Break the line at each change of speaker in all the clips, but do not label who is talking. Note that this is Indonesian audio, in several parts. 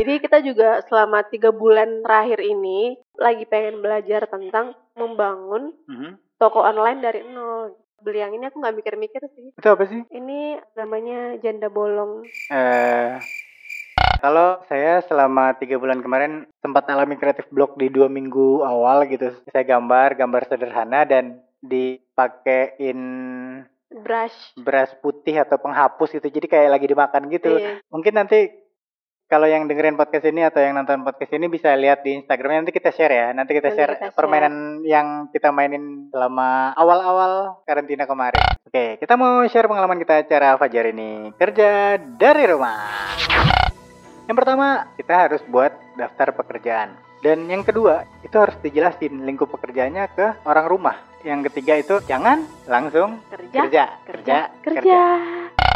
Jadi kita juga selama tiga bulan terakhir ini lagi pengen belajar tentang membangun
Mhm.
toko online dari nol. Beli yang ini aku nggak mikir-mikir sih.
Itu apa sih?
Ini namanya janda bolong.
Eh, kalau saya selama tiga bulan kemarin sempat alami kreatif block di dua minggu awal gitu. Saya gambar, gambar sederhana dan dipakein
Brush.
beras putih atau penghapus gitu. Jadi kayak lagi dimakan gitu.
Iya.
Mungkin nanti kalau yang dengerin podcast ini atau yang nonton podcast ini bisa lihat di Instagramnya nanti kita share ya. Nanti kita
Nanti
share
kita share.
permainan yang kita mainin selama awal-awal karantina kemarin. Oke, kita mau share pengalaman kita cara Fajar ini kerja dari rumah. Yang pertama, kita harus buat daftar pekerjaan. Dan yang kedua, itu harus dijelasin lingkup pekerjaannya ke orang rumah. Yang ketiga itu jangan langsung
Kerja.
kerja,
Kerja. Kerja.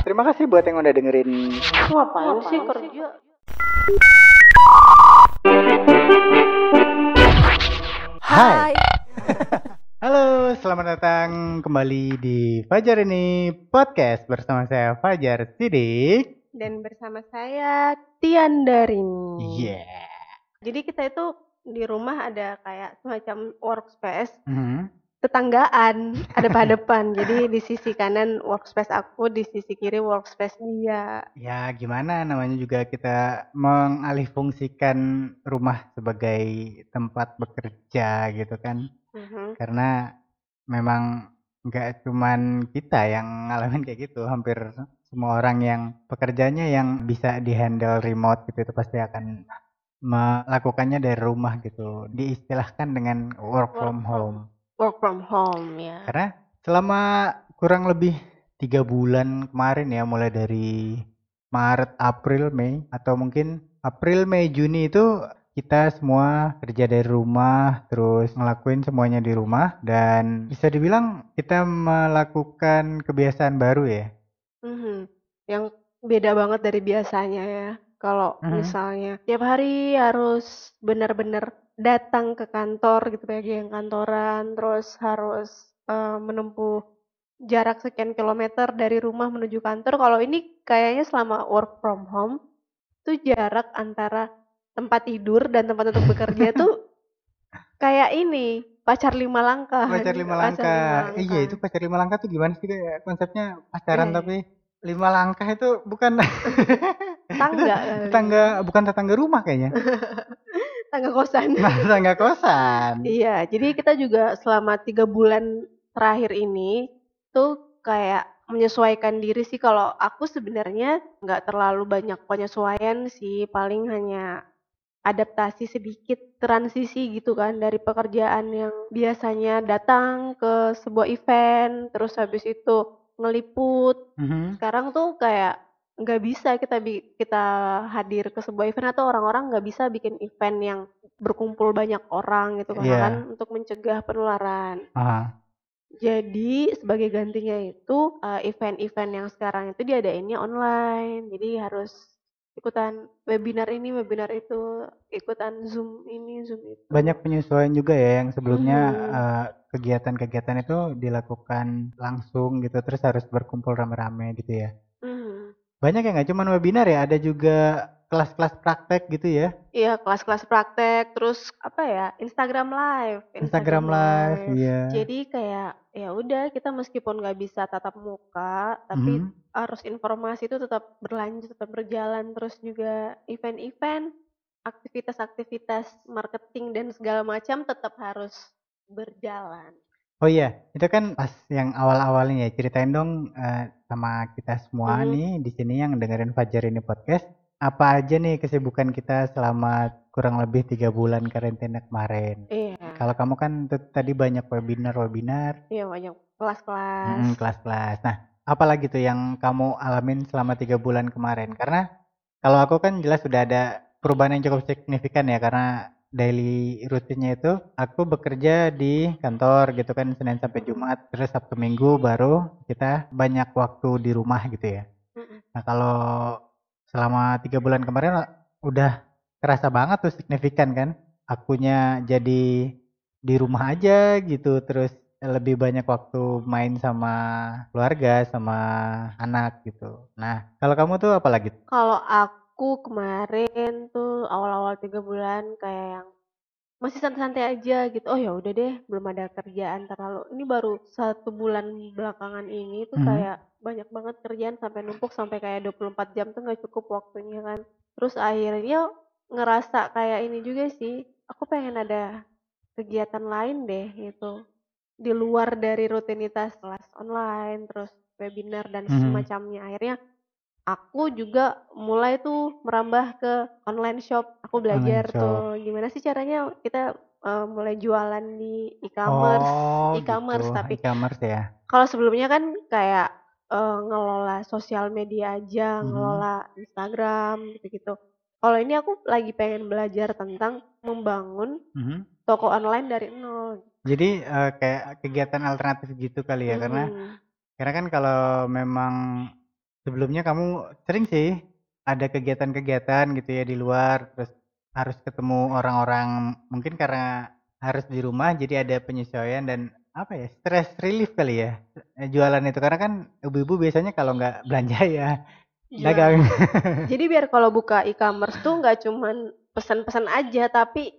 Terima kasih buat yang udah dengerin
Ngapain sih kerja?
Hai. Halo, selamat datang kembali di Fajar ini podcast bersama saya Fajar Sidik.
Dan bersama saya Tian Darini.
Iya.
Jadi kita itu di rumah ada kayak semacam workspace
Mhm.
Tetanggaan ada depan jadi di sisi kanan workspace aku di sisi kiri workspace dia
Ya, gimana namanya juga kita mengalihfungsikan rumah sebagai tempat bekerja gitu kan.
Mhm.
Karena memang nggak cuman kita yang ngalamin kayak gitu, hampir semua orang yang pekerjaannya yang bisa dihandle remote gitu itu pasti akan melakukannya dari rumah gitu. Diistilahkan dengan Work from home.
Work from home ya
Karena selama kurang lebih tiga bulan kemarin ya, mulai dari Maret, April, Mei, atau mungkin April, Mei, Juni itu kita semua kerja dari rumah, terus ngelakuin semuanya di rumah, dan bisa dibilang kita melakukan kebiasaan baru ya.
Mhm. yang beda banget dari biasanya ya kalau
Mhm.
misalnya tiap hari harus benar-benar datang ke kantor gitu kayak yang kantoran terus harus eh, menempuh jarak sekian kilometer dari rumah menuju kantor kalau ini kayaknya selama work from home tuh jarak antara tempat tidur dan tempat untuk bekerja tuh kayak ini pacar lima langkah
Pacar lima langkah. Iya, itu pacar lima langkah tuh gimana sih kayak konsepnya pacaran
Iya.
tapi lima langkah itu bukan
tangga
tetangga bukan tetangga rumah kayaknya.
tangga kosan
tetangga kosan.
Iya, jadi kita juga selama tiga bulan terakhir ini tuh kayak menyesuaikan diri sih. Kalau aku sebenarnya nggak terlalu banyak penyesuaian sih, paling hanya adaptasi sedikit transisi gitu kan dari pekerjaan yang biasanya datang ke sebuah event, terus habis itu ngeliput.
Mhm.
Sekarang tuh kayak nggak bisa kita bi- kita hadir ke sebuah event atau orang-orang nggak bisa bikin event yang berkumpul banyak orang gitu kan
Iya.
kan untuk mencegah penularan.
Aha.
Jadi sebagai gantinya itu eh, event-event yang sekarang itu diadainnya online. Jadi harus ikutan webinar ini, webinar itu, ikutan Zoom ini, Zoom itu.
Banyak penyesuaian juga ya yang sebelumnya
Mhm.
eh, kegiatan-kegiatan itu dilakukan langsung gitu terus harus berkumpul rame-rame gitu ya. Banyak ya nggak cuman webinar ya, ada juga kelas-kelas praktek gitu ya.
Iya, kelas-kelas praktek, terus apa ya? Instagram Live.
Instagram live, iya.
Jadi kayak ya udah kita meskipun nggak bisa tatap muka, tapi
Mhm.
harus informasi itu tetap berlanjut, tetap berjalan, terus juga event-event, aktivitas-aktivitas marketing dan segala macam tetap harus berjalan.
Oh iya, itu kan pas yang awal-awalnya ya. Ceritain dong eh, sama kita semua
Mhm.
nih di sini yang dengerin Fajar ini podcast. Apa aja nih kesibukan kita selama kurang lebih tiga bulan karantina kemarin?
Iya,
Kalau kamu kan tadi banyak webinar-webinar,
iya banyak kelas-kelas.
mm, kelas-kelas. Nah, apalagi tuh yang kamu alamin selama tiga bulan kemarin? Karena kalau aku kan jelas sudah ada perubahan yang cukup signifikan ya, karena daily rutinnya itu aku bekerja di kantor gitu kan Senin sampai Jumat, terus Sabtu Minggu baru kita banyak waktu di rumah gitu ya. Nah, kalau selama tiga bulan kemarin udah kerasa banget tuh signifikan kan? Akunya jadi di rumah aja gitu, terus lebih banyak waktu main sama keluarga, sama anak gitu. Nah, kalau kamu tuh apa lagi?
Kalau aku aku kemarin tuh awal-awal tiga bulan kayak yang masih santai-santai aja gitu. Oh ya udah deh, belum ada kerjaan terlalu. Ini baru satu bulan belakangan ini tuh
Mhm.
kayak banyak banget kerjaan sampai numpuk sampai kayak 24 jam tuh nggak cukup waktunya kan. Terus akhirnya ngerasa kayak ini juga sih. Aku pengen ada kegiatan lain deh gitu. Di luar dari rutinitas kelas online, terus webinar dan
Mhm.
semacamnya. Akhirnya aku juga mulai tuh merambah ke online shop. Aku belajar
shop.
tuh gimana sih caranya kita eh, mulai jualan di e-commerce.
Oh,
e-commerce,
gitu.
tapi-
e-commerce ya.
Kalau sebelumnya kan kayak eh, ngelola sosial media aja,
Mhm.
ngelola Instagram gitu-gitu. Kalau ini aku lagi pengen belajar tentang membangun
Mhm.
toko online dari nol.
Jadi eh, kayak kegiatan alternatif gitu kali ya karena
Mhm.
karena kan kalau memang sebelumnya kamu sering sih ada kegiatan-kegiatan gitu ya di luar terus harus ketemu orang-orang mungkin karena harus di rumah jadi ada penyesuaian dan apa ya stress relief kali ya eh, jualan itu karena kan ibu-ibu biasanya kalau nggak belanja ya
Jualan.
dagang
Jadi biar kalau buka e-commerce tuh nggak cuman pesan-pesan aja tapi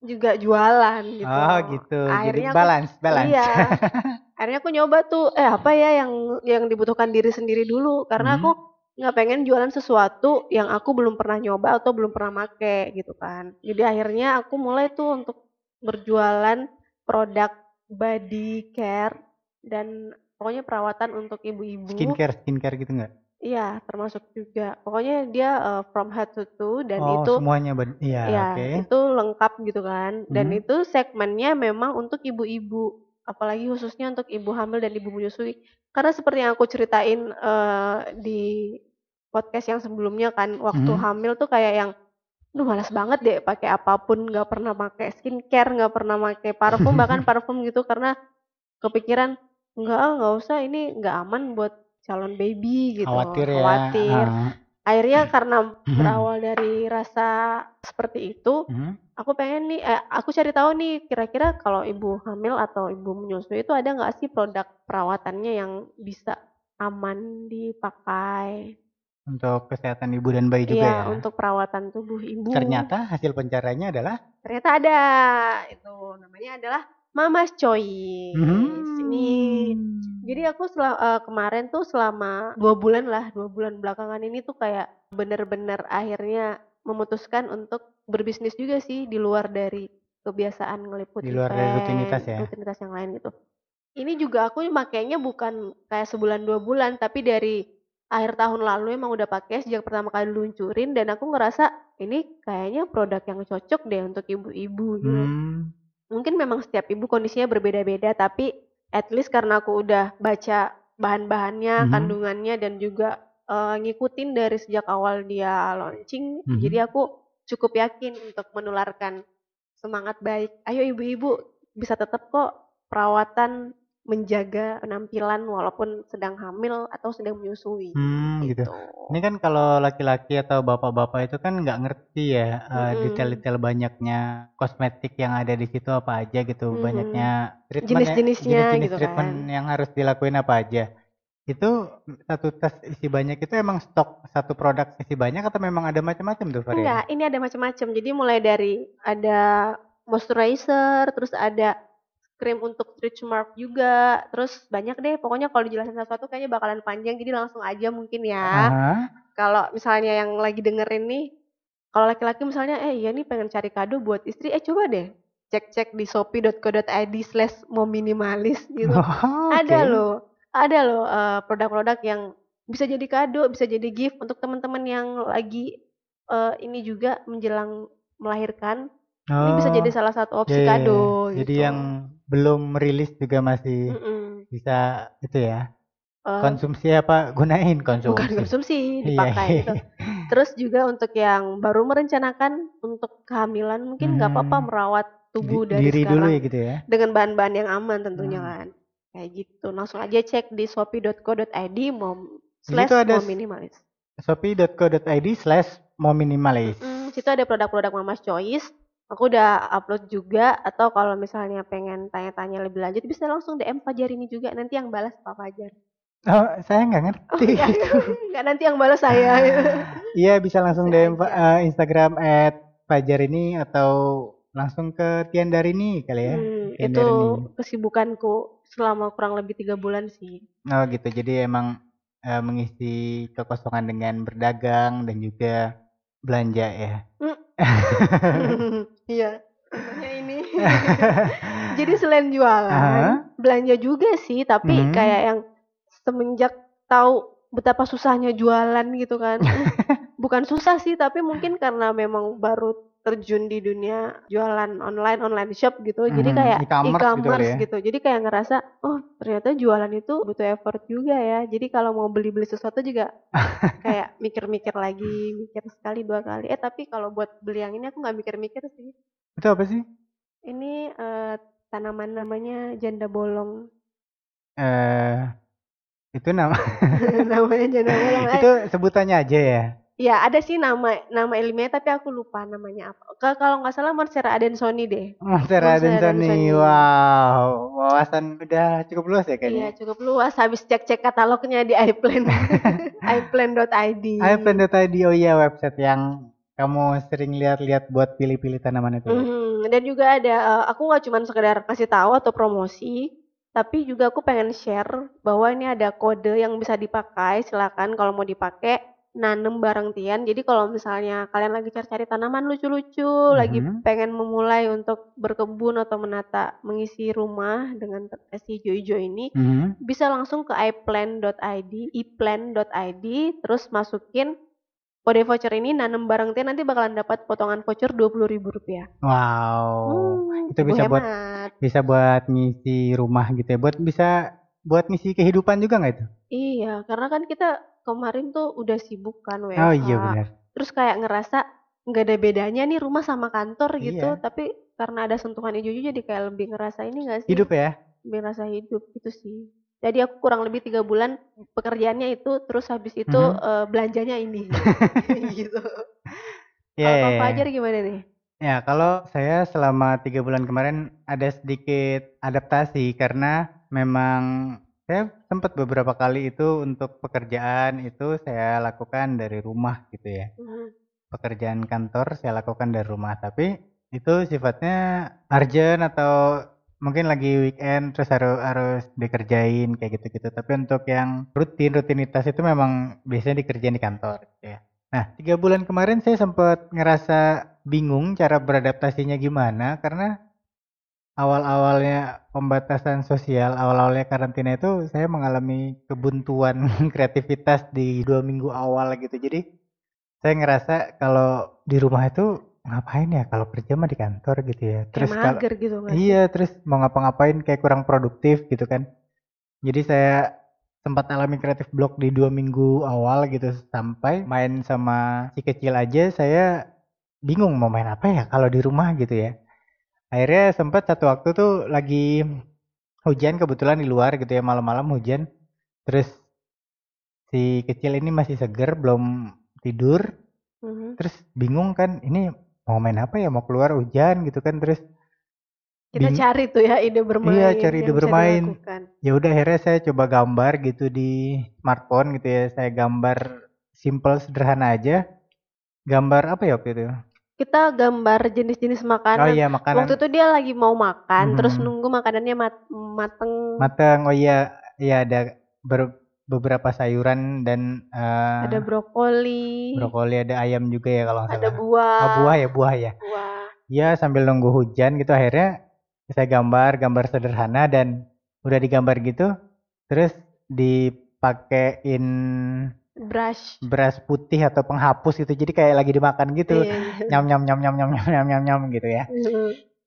juga jualan gitu.
oh gitu jadi
Akhirnya aku-
balance balance
Iya. Akhirnya aku nyoba tuh eh apa ya yang yang dibutuhkan diri sendiri dulu karena
Mhm.
aku nggak pengen jualan sesuatu yang aku belum pernah nyoba atau belum pernah make gitu kan. Jadi akhirnya aku mulai tuh untuk berjualan produk body care dan pokoknya perawatan untuk ibu-ibu.
skincare skincare gitu nggak
Iya, termasuk juga. Pokoknya dia uh, from head to toe dan
oh
itu
semuanya ben- iya
ya
oke
itu lengkap gitu kan. Dan
Mhm.
itu segmennya memang untuk ibu-ibu, apalagi khususnya untuk ibu hamil dan ibu menyusui. Karena seperti yang aku ceritain eh, di podcast yang sebelumnya kan, waktu
Mhm.
hamil tuh kayak yang Duh malas banget deh pakai apa pun, nggak pernah pakai skincare, nggak pernah pakai parfum, bahkan parfum gitu karena kepikiran enggak ah, nggak usah ini nggak aman buat calon baby gitu.
khawatir ya
Khawatir.
ah.
Akhirnya karena
Mhm.
berawal dari rasa seperti itu,
Mhm.
aku pengen nih, eh, aku cari tahu nih kira-kira kalau ibu hamil atau ibu menyusui itu ada nggak sih produk perawatannya yang bisa aman dipakai?
untuk kesehatan ibu dan bayi juga
Iya,
ya
untuk perawatan tubuh ibu.
ternyata hasil pencariannya adalah
Ternyata ada. Itu namanya adalah Mama's Choice.
Hmm.
Ini jadi aku eh, kemarin tuh selama dua bulan lah, dua bulan belakangan ini tuh kayak bener-bener akhirnya memutuskan untuk berbisnis juga sih di luar dari kebiasaan ngeliput
Di luar dari
event,
rutinitas ya?
rutinitas yang lain gitu. Ini juga aku makainya bukan kayak sebulan dua bulan, tapi dari akhir tahun lalu emang udah pakai sejak pertama kali luncurin dan aku ngerasa ini kayaknya produk yang cocok deh untuk ibu-ibu gitu
Hmm.
Mungkin memang setiap ibu kondisinya berbeda-beda tapi at least karena aku udah baca bahan-bahannya,
Mhm.
kandungannya dan juga eh, ngikutin dari sejak awal dia launching,
Mhm.
jadi aku cukup yakin untuk menularkan semangat baik. Ayo ibu-ibu bisa tetap kok perawatan menjaga penampilan walaupun sedang hamil atau sedang menyusui.
Hmm, gitu. Ini kan kalau laki-laki atau bapak-bapak itu kan nggak ngerti ya
Mm-mm.
detail-detail banyaknya kosmetik yang ada di situ apa aja gitu,
Mhm.
banyaknya treatment ya,
Jenis-jenisnya
jenis-jenis
gitu
treatment
kan.
yang harus dilakuin apa aja. Itu satu tas isi banyak itu emang stok satu produk isi banyak atau memang ada macam-macam tuh varian?
Enggak, ini ada macam-macam. Jadi mulai dari ada moisturizer, terus ada krim untuk stretch mark juga, terus banyak deh. Pokoknya kalau dijelasin satu-satu kayaknya bakalan panjang, jadi langsung aja mungkin ya. Kalau misalnya yang lagi dengerin nih, kalau laki-laki misalnya, eh iya nih pengen cari kado buat istri, eh coba deh cek-cek di shopee.co.id slash mau minimalis gitu.
Oh,
Ada
oke.
loh, ada loh eh, produk-produk yang bisa jadi kado, bisa jadi gift untuk teman-teman yang lagi eh, ini juga menjelang melahirkan. Ini bisa
Oh,
jadi salah satu opsi
iya, iya, iya.
kado
Jadi
gitu.
yang belum merilis juga masih
Mm-mm.
bisa itu ya.
Eh,
Konsumsi apa gunain konsumsi.
bukan konsumsi,
Iya,
dipakai
iya.
gitu. Terus juga untuk yang baru merencanakan untuk kehamilan mungkin nggak apa-apa
Hmm.
merawat tubuh
Di-
dari
diri
sekarang
dulu ya gitu ya.
dengan bahan-bahan yang aman tentunya
Hmm.
kan. Kayak gitu. Langsung aja cek di shopee.co.id
Di
slash
ada
minimalis.
shopee.co.id slash mau minimalis.
Mm, situ ada produk-produk Mama's Choice. Aku udah upload juga atau kalau misalnya pengen tanya-tanya lebih lanjut bisa langsung DM Fajar ini juga nanti yang balas Pak Fajar.
Oh, saya nggak
Oh,
ngerti.
enggak, enggak nanti yang balas saya.
Iya, bisa langsung DM
aja.
eh, Instagram at Fajar ini atau langsung ke Tiandarini kali ya.
Hmm, itu kesibukanku selama kurang lebih tiga bulan sih.
Oh gitu. Jadi emang eh, mengisi kekosongan dengan berdagang dan juga belanja ya.
Hmm. Iya, contohnya ini. Jadi selain jualan,
Aha.
belanja juga sih, tapi
Mhm.
kayak yang semenjak tahu betapa susahnya jualan gitu kan. Bukan susah sih, tapi mungkin karena memang baru terjun di dunia jualan online, online shop gitu. Jadi
Mhm,
kayak
e-commerce gitu kali
e-commerce
ya.
gitu. Jadi kayak ngerasa, oh ternyata jualan itu butuh effort juga ya. Jadi kalau mau beli-beli sesuatu juga kayak mikir-mikir lagi, mikir sekali dua kali. Eh tapi kalau buat beli yang ini aku nggak mikir-mikir sih.
Itu apa sih?
Ini eh, tanaman namanya janda bolong.
Eh itu nama
namanya janda bolong. Eh,
itu sebutannya aja ya.
Ya ada sih nama nama ilmiahnya tapi aku lupa namanya apa. Ka- Kalau nggak salah Monstera adansoni deh.
Monstera adansoni. Wow, wawasan udah cukup luas ya
Iya
kayaknya.
cukup luas. Habis cek-cek katalognya di iPlan, iPlan.id.
iPlan.id oh iya website yang kamu sering lihat-lihat buat pilih-pilih tanaman itu. ya?
Mhm, Dan juga ada, eh, aku nggak cuma sekedar kasih tahu atau promosi, tapi juga aku pengen share bahwa ini ada kode yang bisa dipakai. Silakan kalau mau dipakai nanem bareng Tian. Jadi kalau misalnya kalian lagi cari-cari tanaman lucu-lucu, lagi
Mhm.
pengen memulai untuk berkebun atau menata, mengisi rumah dengan si hijau-hijau ini,
Mhm.
bisa langsung ke iplan.id, iplan.id, terus masukin kode voucher ini nanem bareng Tian nanti bakalan dapat potongan voucher dua puluh ribu rupiah.
Wow.
Hmm,
itu bisa buat
hemat.
bisa buat ngisi rumah gitu ya. Buat bisa buat ngisi kehidupan juga nggak itu?
Iya, karena kan kita kemarin tuh udah sibuk kan WFH.
Oh iya benar.
Terus kayak ngerasa nggak ada bedanya nih rumah sama kantor gitu,
Iya.
tapi karena ada sentuhan hijau-hijau jadi kayak lebih ngerasa ini nggak sih?
Hidup ya.
Lebih ngerasa hidup gitu sih. Jadi aku kurang lebih tiga bulan pekerjaannya itu, terus habis itu
Mhm.
eh, belanjanya ini. gitu.
Iya.
Kalau Kak
iya.
Fajar gimana nih?
Ya, kalau saya selama tiga bulan kemarin ada sedikit adaptasi karena memang saya sempat beberapa kali itu untuk pekerjaan itu saya lakukan dari rumah gitu ya.
Mhm.
Pekerjaan kantor saya lakukan dari rumah, tapi itu sifatnya urgent atau mungkin lagi weekend terus harus harus dikerjain kayak gitu-gitu. Tapi untuk yang rutin rutinitas itu memang biasanya dikerjain di kantor gitu ya. Nah, tiga bulan kemarin saya sempat ngerasa bingung cara beradaptasinya gimana karena awal-awalnya pembatasan sosial, awal-awalnya karantina itu saya mengalami kebuntuan kreativitas di dua minggu awal gitu. Jadi saya ngerasa kalau di rumah itu ngapain ya kalau kerja mah di kantor gitu ya.
Kayak
Terus kalau
mager gitu sih?
iya terus mau ngapa-ngapain kayak kurang produktif gitu kan. Jadi saya sempat alami kreatif block di dua minggu awal gitu sampai main sama si kecil aja saya bingung mau main apa ya kalau di rumah gitu ya. Akhirnya sempat satu waktu tuh lagi hujan kebetulan di luar gitu ya malam-malam hujan. Terus si kecil ini masih seger belum tidur.
Mhm.
Terus bingung kan ini mau main apa ya mau keluar hujan gitu kan terus
Kita
bing-
cari tuh ya ide bermain
Iya, cari ide bermain. ya udah akhirnya saya coba gambar gitu di smartphone gitu ya saya gambar simple sederhana aja gambar apa ya waktu itu
Kita gambar jenis-jenis
oh
makanan.
iya makanan
Waktu itu dia lagi mau makan, terus
Mhm.
nunggu makanannya mat- mateng.
mateng oh iya iya ada ber- beberapa sayuran dan eh,
ada brokoli,
brokoli ada ayam juga ya kalau
ada
salah
buah,
oh buah ya buah ya
buah.
ya sambil nunggu hujan gitu akhirnya saya gambar gambar sederhana dan udah digambar gitu terus dipakein
brush.
beras putih atau penghapus gitu. Jadi kayak lagi dimakan gitu.
Iya, iya.
nyam nyam nyam nyam nyam nyam nyam nyam nyam gitu ya.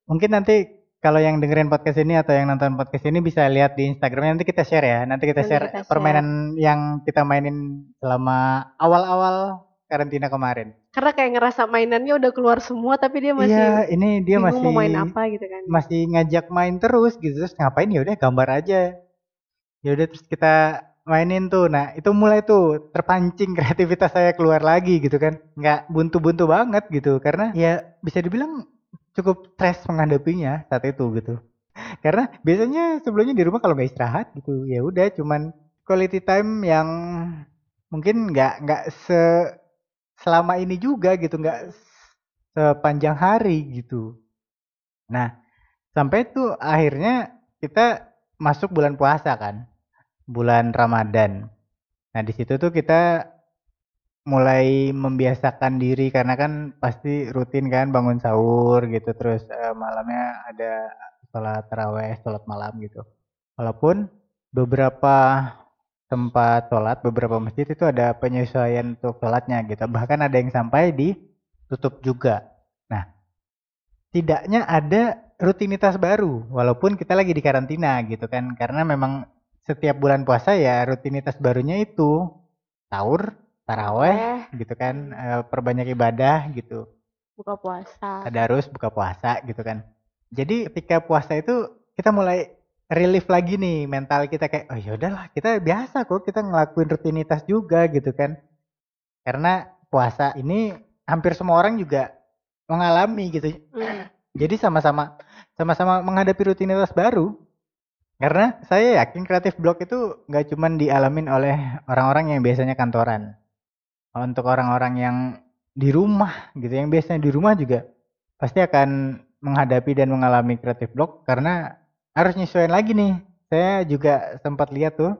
Mungkin nanti kalau yang dengerin podcast ini atau yang nonton podcast ini bisa lihat di Instagramnya. Nanti kita share ya. Nanti kita
Nanti
share
kita share.
permainan yang kita mainin selama awal-awal karantina kemarin.
Karena kayak ngerasa mainannya udah keluar semua, tapi dia masih
iya ini dia masih
mau main apa gitu kan.
masih ngajak main terus gitu. Terus ngapain? Ya udah gambar aja. Ya udah terus kita mainin tuh. Nah itu mulai tuh terpancing kreativitas saya keluar lagi gitu kan. Nggak buntu-buntu banget gitu karena ya bisa dibilang cukup stres menghadapinya saat itu gitu. Karena biasanya sebelumnya di rumah kalau nggak istirahat gitu ya udah cuman quality time yang mungkin nggak nggak se selama ini juga gitu nggak sepanjang hari gitu. Nah sampai tuh akhirnya kita masuk bulan puasa kan bulan Ramadan. Nah di situ tuh kita mulai membiasakan diri karena kan pasti rutin kan bangun sahur gitu terus uh, malamnya ada sholat taraweh sholat malam gitu. Walaupun beberapa tempat sholat beberapa masjid itu ada penyesuaian untuk sholatnya gitu. Bahkan ada yang sampai ditutup juga. Nah tidaknya ada rutinitas baru walaupun kita lagi di karantina gitu kan. Karena memang setiap bulan puasa ya rutinitas barunya itu. Sahur taraweh gitu kan e, perbanyak ibadah gitu.
Buka puasa.
Tadarus buka puasa gitu kan. Jadi ketika puasa itu kita mulai relief lagi nih mental kita kayak oh yaudahlah kita biasa kok kita ngelakuin rutinitas juga gitu kan. Karena puasa ini hampir semua orang juga mengalami gitu. Mm. jadi sama-sama sama-sama menghadapi rutinitas baru karena saya yakin kreatif blog itu nggak cuman dialamin oleh orang-orang yang biasanya kantoran. Untuk orang-orang yang di rumah gitu yang biasanya di rumah juga pasti akan menghadapi dan mengalami kreatif block karena harus nyesuaiin lagi nih. Saya juga sempat lihat tuh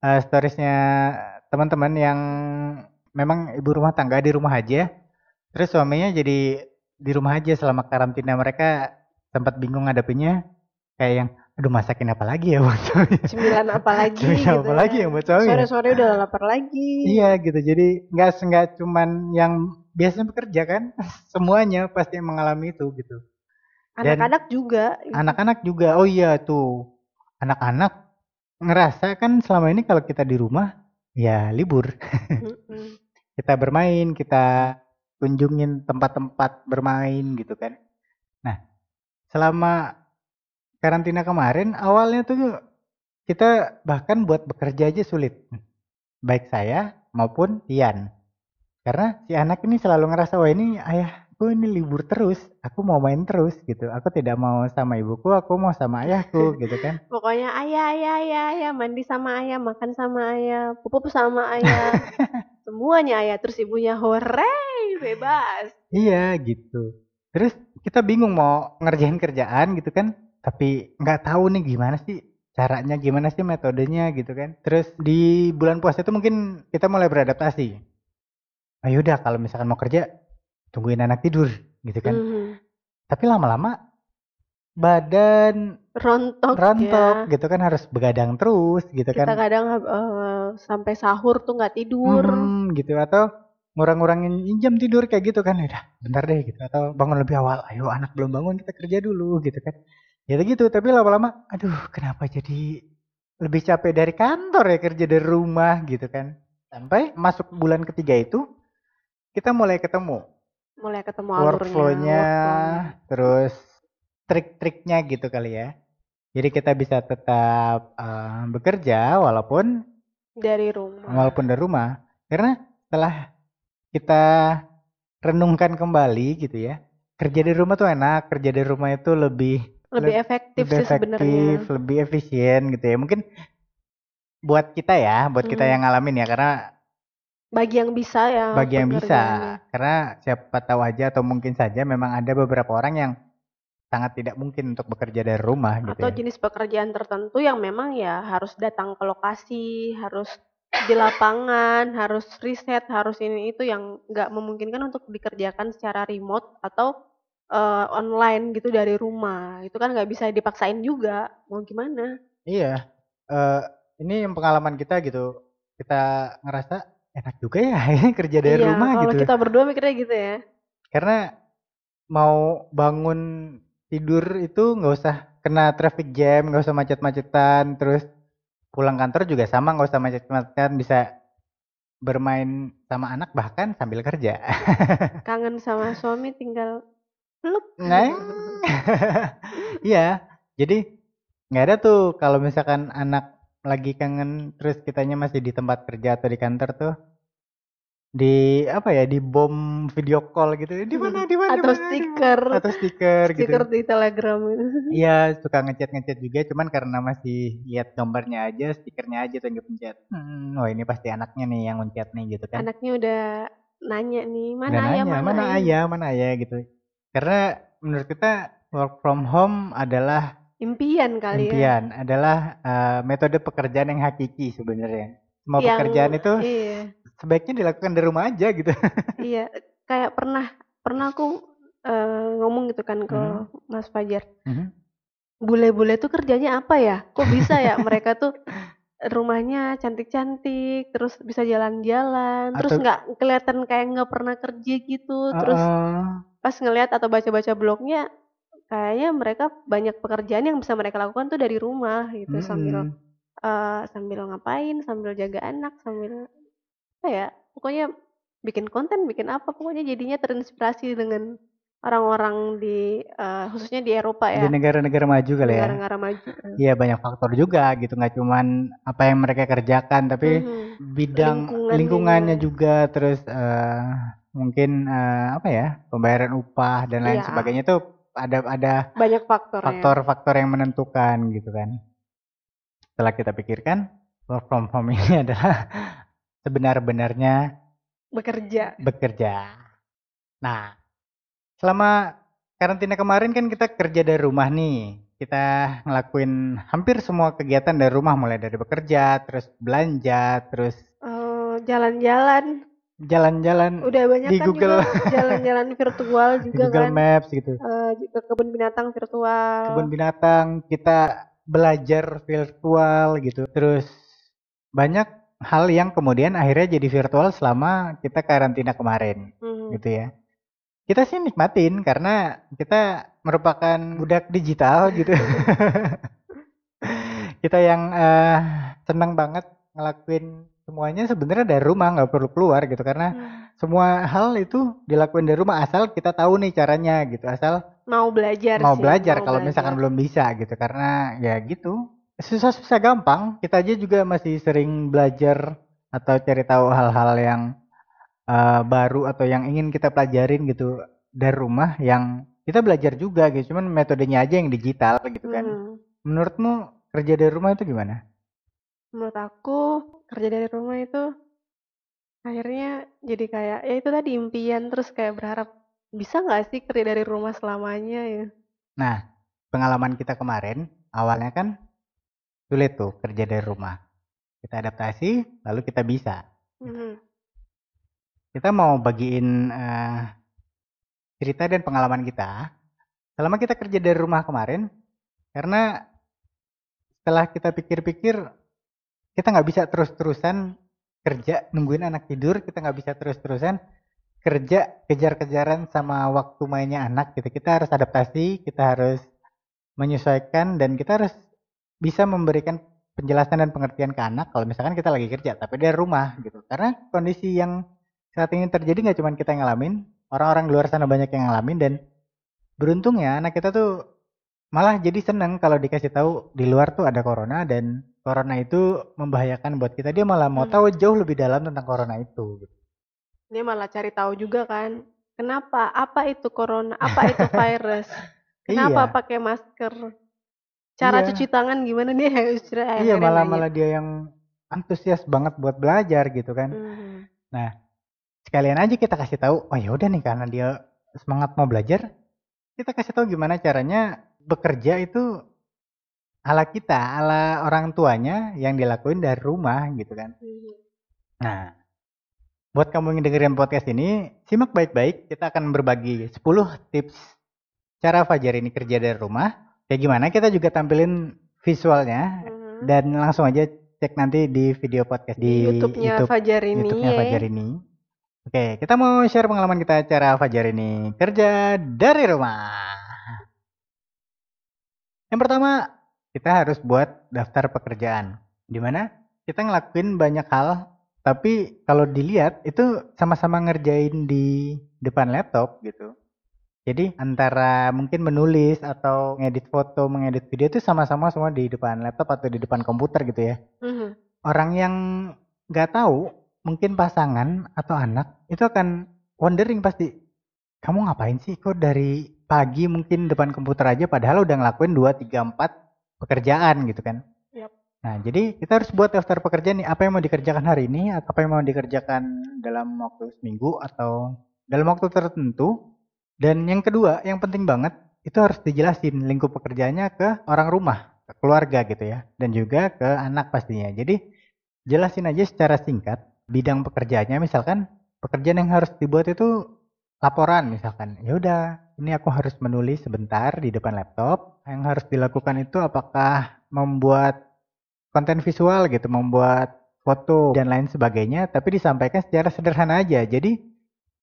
uh, storiesnya teman-teman yang memang ibu rumah tangga di rumah aja terus suaminya jadi di rumah aja selama karantina mereka sempat bingung ngadepinnya kayak yang aduh masakin apa lagi ya buat suami?
Cemilan apa lagi
cemilan gitu apa ya. lagi yang buat suami?
Sore sore udah lapar lagi.
Iya gitu jadi nggak nggak cuman yang biasanya bekerja kan semuanya pasti mengalami itu gitu.
Anak-anak juga.
gitu. anak-anak juga oh iya tuh. Anak-anak ngerasa kan selama ini kalau kita di rumah ya libur. Kita bermain kita kunjungin tempat-tempat bermain gitu kan. Nah selama karantina kemarin awalnya tuh kita bahkan buat bekerja aja sulit. Baik saya maupun Ian. Karena si anak ini selalu ngerasa wah ini ayahku ini libur terus, aku mau main terus gitu. Aku tidak mau sama ibuku, aku mau sama ayahku gitu kan.
Pokoknya ayah, ayah, ayah, ayah, mandi sama ayah, makan sama ayah, pupuk sama ayah. Semuanya ayah. Terus ibunya hore, bebas.
Iya gitu. Terus kita bingung mau ngerjain kerjaan gitu kan tapi nggak tahu nih gimana sih caranya gimana sih metodenya gitu kan. Terus di bulan puasa itu mungkin kita mulai beradaptasi. Ayo udah kalau misalkan mau kerja tungguin anak tidur gitu kan. Mm -hmm. tapi lama-lama badan
rontok
rontok ya. gitu kan harus begadang terus gitu
kita
kan.
kita kadang uh, sampai sahur tuh nggak tidur.
Hmm, gitu. Atau ngurang-ngurangin jam tidur kayak gitu kan. Udah bentar deh gitu. Atau bangun lebih awal. Ayo anak belum bangun kita kerja dulu gitu kan ya gitu tapi lama-lama aduh kenapa jadi lebih capek dari kantor ya kerja dari rumah? Gitu kan. Sampai masuk bulan ketiga itu kita mulai ketemu.
Mulai ketemu
workflow-nya terus trik-triknya gitu kali ya. Jadi kita bisa tetap uh, bekerja walaupun
dari rumah.
walaupun dari rumah. Karena setelah kita renungkan kembali gitu ya kerja di rumah tuh enak kerja di rumah itu lebih
lebih efektif lebih sih sebenarnya
lebih efisien gitu ya mungkin buat kita ya buat hmm. kita yang ngalamin ya karena
bagi yang bisa ya
bagi yang bisa karena siapa tahu aja atau mungkin saja memang ada beberapa orang yang sangat tidak mungkin untuk bekerja dari rumah
gitu atau
ya.
jenis pekerjaan tertentu yang memang ya harus datang ke lokasi harus di lapangan harus riset harus ini itu yang nggak memungkinkan untuk dikerjakan secara remote atau uh, online gitu dari rumah. Itu kan nggak bisa dipaksain juga, mau gimana?
Iya, uh, ini yang pengalaman kita gitu, kita ngerasa enak juga ya kerja dari iya, rumah
kalau
gitu.
kita berdua mikirnya gitu ya.
Karena mau bangun tidur itu nggak usah kena traffic jam, nggak usah macet-macetan, terus pulang kantor juga sama nggak usah macet-macetan, bisa bermain sama anak bahkan sambil kerja.
Kangen sama suami tinggal
Peluk. Nah, iya. Jadi nggak ada tuh kalau misalkan anak lagi kangen terus kitanya masih di tempat kerja atau di kantor tuh di apa ya di bom video call gitu. Di mana di mana di
atau
mana, di mana?
stiker
atau stiker gitu.
Stiker di telegram itu
iya suka ngechat ngechat juga cuman karena masih lihat gambarnya aja stikernya aja tuh yang pencet hmm, oh ini pasti anaknya nih yang mencet nih gitu kan.
Anaknya udah nanya nih mana
Dan
ayah
nanya,
mana,
mana
ayah
mana ayah? gitu karena menurut kita work from home adalah
impian kali ya.
impian adalah eh, metode pekerjaan yang hakiki sebenarnya. Semua
Yang-
pekerjaan itu
iya.
sebaiknya dilakukan di rumah aja gitu.
Iya kayak pernah pernah aku eh, ngomong gitu kan ke
Hmm.
Mas Fajar.
Mhm.
bule-bule tuh kerjanya apa ya? Kok bisa ya? Mereka tuh rumahnya cantik-cantik terus bisa jalan-jalan terus nggak kelihatan kayak nggak pernah kerja gitu terus
Heeh.
Pas ngelihat atau baca-baca blognya kayaknya mereka banyak pekerjaan yang bisa mereka lakukan tuh dari rumah gitu sambil
Mm-mm.
eh, sambil ngapain sambil jaga anak sambil apa ya pokoknya bikin konten bikin apa pokoknya jadinya terinspirasi dengan orang-orang di eh, khususnya di Eropa
di
ya
negara-negara maju kali ya
negara-negara maju
Iya banyak faktor juga gitu nggak cuman apa yang mereka kerjakan tapi
Mhm.
bidang
Lingkungannya
lingkungannya juga terus eh, mungkin eh, apa ya pembayaran upah dan lain
Iya.
sebagainya itu ada ada
banyak faktornya
faktor-faktor yang menentukan gitu kan setelah kita pikirkan work from home ini adalah sebenar-benarnya
bekerja
bekerja. Nah, selama karantina kemarin kan kita kerja dari rumah nih. Kita ngelakuin hampir semua kegiatan dari rumah mulai dari bekerja, terus belanja, terus
Eh, jalan-jalan
jalan-jalan
udah banyak
Di
kan
Google.
jalan-jalan virtual
di
juga
Google
kan
Maps gitu.
Eh, ke kebun binatang virtual
Kebun binatang, kita belajar virtual gitu. Terus banyak hal yang kemudian akhirnya jadi virtual selama kita karantina kemarin.
Mhm.
gitu ya. Kita sih nikmatin karena kita merupakan budak digital gitu. kita yang eh, senang banget ngelakuin semuanya sebenarnya dari rumah nggak perlu keluar gitu. Karena
Hmm.
semua hal itu dilakuin dari rumah asal kita tahu nih caranya gitu. Asal
mau belajar
mau
sih,
belajar
mau
kalau misalkan belum bisa gitu. Karena ya gitu susah-susah gampang. Kita aja juga masih sering belajar atau cari tahu hal-hal yang eh, baru atau yang ingin kita pelajarin gitu dari rumah yang kita belajar juga gitu. Cuman metodenya aja yang digital gitu kan.
Mhm.
menurutmu kerja dari rumah itu gimana
menurut aku kerja dari rumah itu akhirnya jadi kayak ya itu tadi impian. Terus kayak berharap bisa nggak sih kerja dari rumah selamanya? Ya.
Nah pengalaman kita kemarin awalnya kan sulit tuh kerja dari rumah. Kita adaptasi lalu kita bisa.
Mhm.
kita mau bagiin eh, cerita dan pengalaman kita. Selama kita kerja dari rumah kemarin karena setelah kita pikir-pikir kita nggak bisa terus-terusan kerja nungguin anak tidur kita nggak bisa terus-terusan kerja kejar-kejaran sama waktu mainnya anak gitu. Kita harus adaptasi kita harus menyesuaikan dan kita harus bisa memberikan penjelasan dan pengertian ke anak kalau misalkan kita lagi kerja tapi dari rumah gitu. Karena kondisi yang saat ini terjadi nggak cuma kita yang ngalamin orang-orang luar sana banyak yang ngalamin dan beruntungnya anak kita tuh malah jadi seneng kalau dikasih tahu di luar tuh ada corona dan corona itu membahayakan buat kita dia malah mau
Hmm.
tahu jauh lebih dalam tentang corona itu gitu.
dia malah cari tahu juga kan kenapa apa itu corona apa itu virus kenapa
iya
pakai masker cara
Iya.
cuci tangan gimana dia
iya malah
nanya.
malah dia yang antusias banget buat belajar gitu kan
Mhm.
sekalian aja kita kasih tahu oh ya udah nih karena dia semangat mau belajar kita kasih tahu gimana caranya bekerja itu ala kita ala orang tuanya yang dilakuin dari rumah gitu kan
Mhm.
nah buat kamu yang dengerin podcast ini simak baik-baik kita akan berbagi 10 tips cara Fajar ini kerja dari rumah kayak gimana kita juga tampilin visualnya
Mhm.
dan langsung aja cek nanti di video podcast di
YouTube-nya
YouTube
Fajar ini
YouTube-nya Fajar ini. Oke, kita mau share pengalaman kita cara Fajar ini kerja dari rumah. Yang pertama, kita harus buat daftar pekerjaan. Di mana kita ngelakuin banyak hal, tapi kalau dilihat itu sama-sama ngerjain di depan laptop gitu. Jadi antara mungkin menulis atau ngedit foto, mengedit video itu sama-sama semua di depan laptop atau di depan komputer gitu ya
Mhm.
orang yang nggak tahu mungkin pasangan atau anak itu akan wondering pasti kamu ngapain sih kok dari pagi mungkin depan komputer aja padahal udah ngelakuin 2, 3, 4 pekerjaan gitu kan.
Yap.
Nah, jadi kita harus buat daftar pekerjaan nih, apa yang mau dikerjakan hari ini, apa yang mau dikerjakan dalam waktu seminggu atau dalam waktu tertentu. Dan yang kedua, yang penting banget, itu harus dijelasin lingkup pekerjaannya ke orang rumah, ke keluarga gitu ya, dan juga ke anak pastinya. Jadi jelasin aja secara singkat bidang pekerjaannya, misalkan pekerjaan yang harus dibuat itu laporan misalkan. Ya udah, ini aku harus menulis sebentar di depan laptop. Yang harus dilakukan itu apakah membuat konten visual gitu, membuat foto dan lain sebagainya, tapi disampaikan secara sederhana aja. Jadi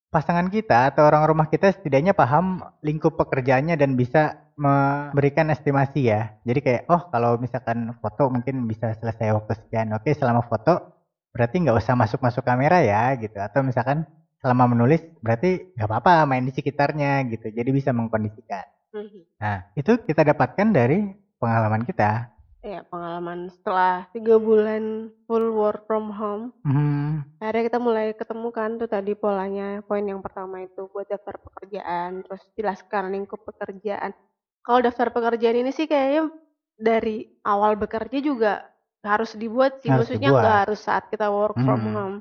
pasangan kita atau orang rumah kita setidaknya paham lingkup pekerjaannya dan bisa memberikan estimasi ya. Jadi kayak oh kalau misalkan foto mungkin bisa selesai waktu sekian. Oke selama foto berarti nggak usah masuk-masuk kamera ya gitu. Atau misalkan selama menulis berarti nggak apa-apa main di sekitarnya gitu. Jadi bisa mengkondisikan.
Mhm.
Nah itu kita dapatkan dari pengalaman kita.
Ya, pengalaman setelah tiga bulan full work from home,
Hmm,
akhirnya kita mulai ketemu kan tuh tadi polanya. Poin yang pertama itu buat daftar pekerjaan, terus jelaskan lingkup pekerjaan. Kalau daftar pekerjaan ini sih kayaknya dari awal bekerja juga harus dibuat sih,
Harus
maksudnya nggak harus saat kita work from
Hmm.
home.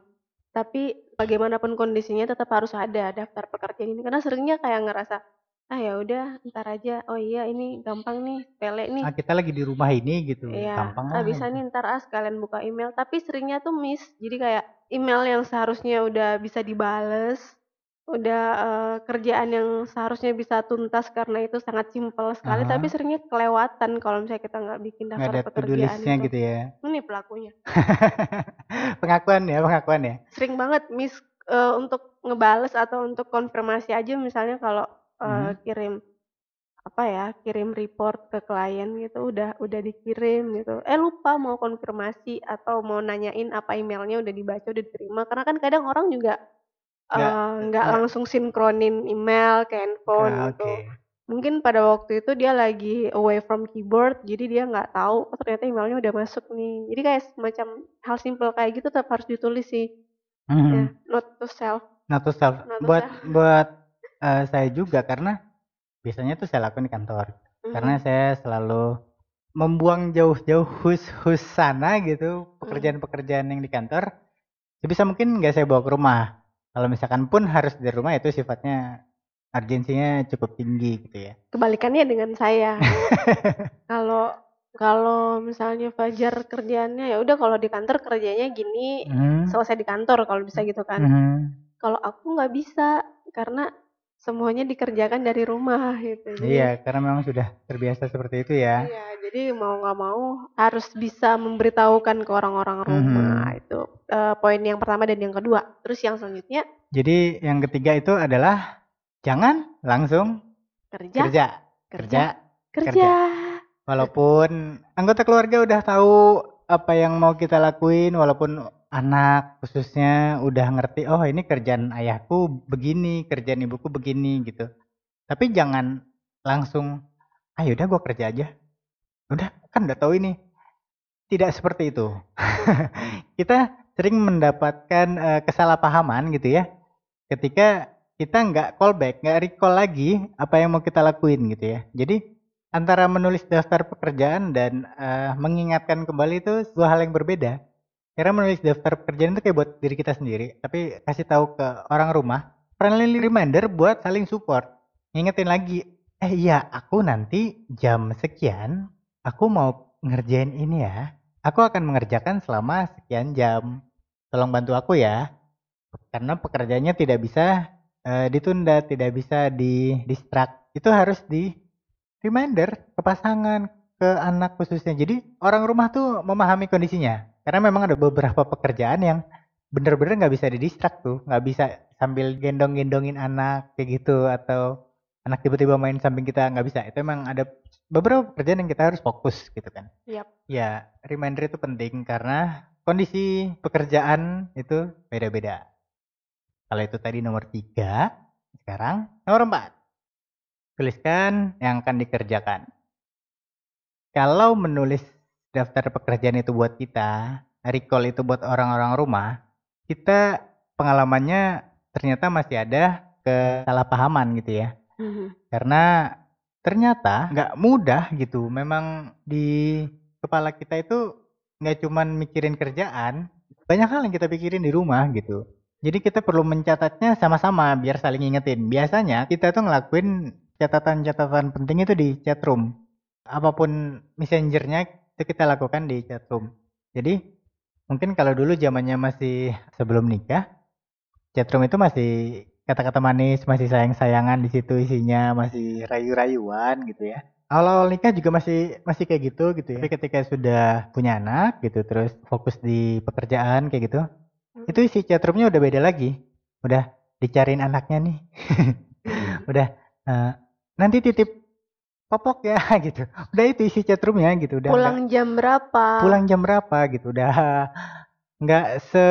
Tapi bagaimanapun kondisinya tetap harus ada daftar pekerjaan ini karena seringnya kayak ngerasa ah ya udah ntar aja oh iya ini gampang nih sepele nih
ah, kita lagi di rumah ini gitu,
Iya,
gampang
ah
lah.
bisa nih ntar ah sekalian buka email. Tapi seringnya tuh miss. Jadi kayak email yang seharusnya udah bisa dibales, udah eh, kerjaan yang seharusnya bisa tuntas karena itu sangat simpel sekali.
Aha.
Tapi seringnya kelewatan kalau misalnya kita nggak bikin
Nggak
daftar
ada to-do
pekerjaan itu.
gitu ya.
Ini pelakunya.
pengakuan ya, pengakuan ya.
Sering banget miss eh, untuk ngebales atau untuk konfirmasi aja misalnya kalau eh,
Mhm.
kirim apa ya kirim report ke klien gitu udah udah dikirim gitu eh lupa mau konfirmasi atau mau nanyain apa emailnya udah dibaca udah diterima karena kan kadang orang juga
Nggak-
nggak- langsung sinkronin email ke handphone
Ah,
gitu
Oke.
mungkin pada waktu itu dia lagi away from keyboard jadi dia nggak tahu oh, ternyata emailnya udah masuk nih jadi kayak semacam hal simple kayak gitu tetap harus ditulis sih
Mhm.
ya note to self
Not to self.
Not to
buat
self.
buat eh, saya juga karena biasanya tuh saya lakukan di kantor.
Mhm.
Karena saya selalu membuang jauh-jauh hus-hus sana gitu pekerjaan-pekerjaan yang di kantor sebisa mungkin nggak saya bawa ke rumah. Kalau misalkan pun harus di rumah itu sifatnya urgensinya cukup tinggi gitu ya.
kebalikannya dengan saya kalau kalau misalnya Fajar kerjaannya ya udah kalau di kantor kerjanya gini
Mhm.
selesai di kantor kalau bisa gitu kan
Mhm.
kalau aku nggak bisa karena semuanya dikerjakan dari rumah gitu Jadi-
Iya, karena memang sudah terbiasa seperti itu ya.
Iya, jadi mau nggak mau harus bisa memberitahukan ke orang-orang rumah
Mhm.
itu eh, poin yang pertama dan yang kedua terus yang selanjutnya
Jadi yang ketiga itu adalah jangan langsung
kerja
kerja.
kerja
Kerja.
kerja,
Walaupun anggota keluarga udah tahu apa yang mau kita lakuin, walaupun anak khususnya udah ngerti, oh ini kerjaan ayahku begini, kerjaan ibuku begini gitu. Tapi jangan langsung, ayo udah gua kerja aja. Udah kan udah tahu ini. Tidak seperti itu. kita sering mendapatkan eh, kesalahpahaman gitu ya. Ketika kita nggak callback, nggak recall lagi apa yang mau kita lakuin gitu ya. Jadi antara menulis daftar pekerjaan dan eh, mengingatkan kembali itu dua hal yang berbeda. Karena menulis daftar pekerjaan itu kayak buat diri kita sendiri, tapi kasih tahu ke orang rumah, friendly reminder buat saling support. Ngingetin lagi, eh iya aku nanti jam sekian aku mau ngerjain ini ya. Aku akan mengerjakan selama sekian jam. Tolong bantu aku ya. Karena pekerjaannya tidak bisa eh, ditunda, tidak bisa di distract. Itu harus di reminder ke pasangan, ke anak khususnya. Jadi orang rumah tuh memahami kondisinya. Karena memang ada beberapa pekerjaan yang bener-bener nggak bisa didistract tuh, nggak bisa sambil gendong-gendongin anak kayak gitu atau anak tiba-tiba main samping kita nggak bisa. Itu emang ada beberapa pekerjaan yang kita harus fokus gitu kan.
Yap.
Ya, reminder itu penting karena kondisi pekerjaan itu beda-beda. Kalau itu tadi nomor tiga, sekarang nomor empat. Tuliskan yang akan dikerjakan. Kalau menulis daftar pekerjaan itu buat kita, recall itu buat orang-orang rumah, kita pengalamannya ternyata masih ada kesalahpahaman gitu ya.
Mhm.
Karena ternyata nggak mudah gitu. Memang di kepala kita itu nggak cuman mikirin kerjaan, banyak hal yang kita pikirin di rumah gitu. Jadi kita perlu mencatatnya sama-sama biar saling ingetin. Biasanya kita tuh ngelakuin catatan-catatan penting itu di chatroom. Apa pun messengernya itu kita lakukan di chatroom. Jadi mungkin kalau dulu zamannya masih sebelum nikah, chatroom itu masih kata-kata manis, masih sayang-sayangan di situ isinya, masih rayu-rayuan gitu ya. Awal-awal nikah juga masih masih kayak gitu gitu ya. Tapi ketika sudah punya anak gitu, terus fokus di pekerjaan kayak gitu, itu isi chatroomnya udah beda lagi. Udah dicariin anaknya nih. udah uh, nanti titip popok ya gitu. Udah itu isi chatroomnya gitu. Udah
Pulang jam berapa?
pulang jam berapa gitu. Udah nggak se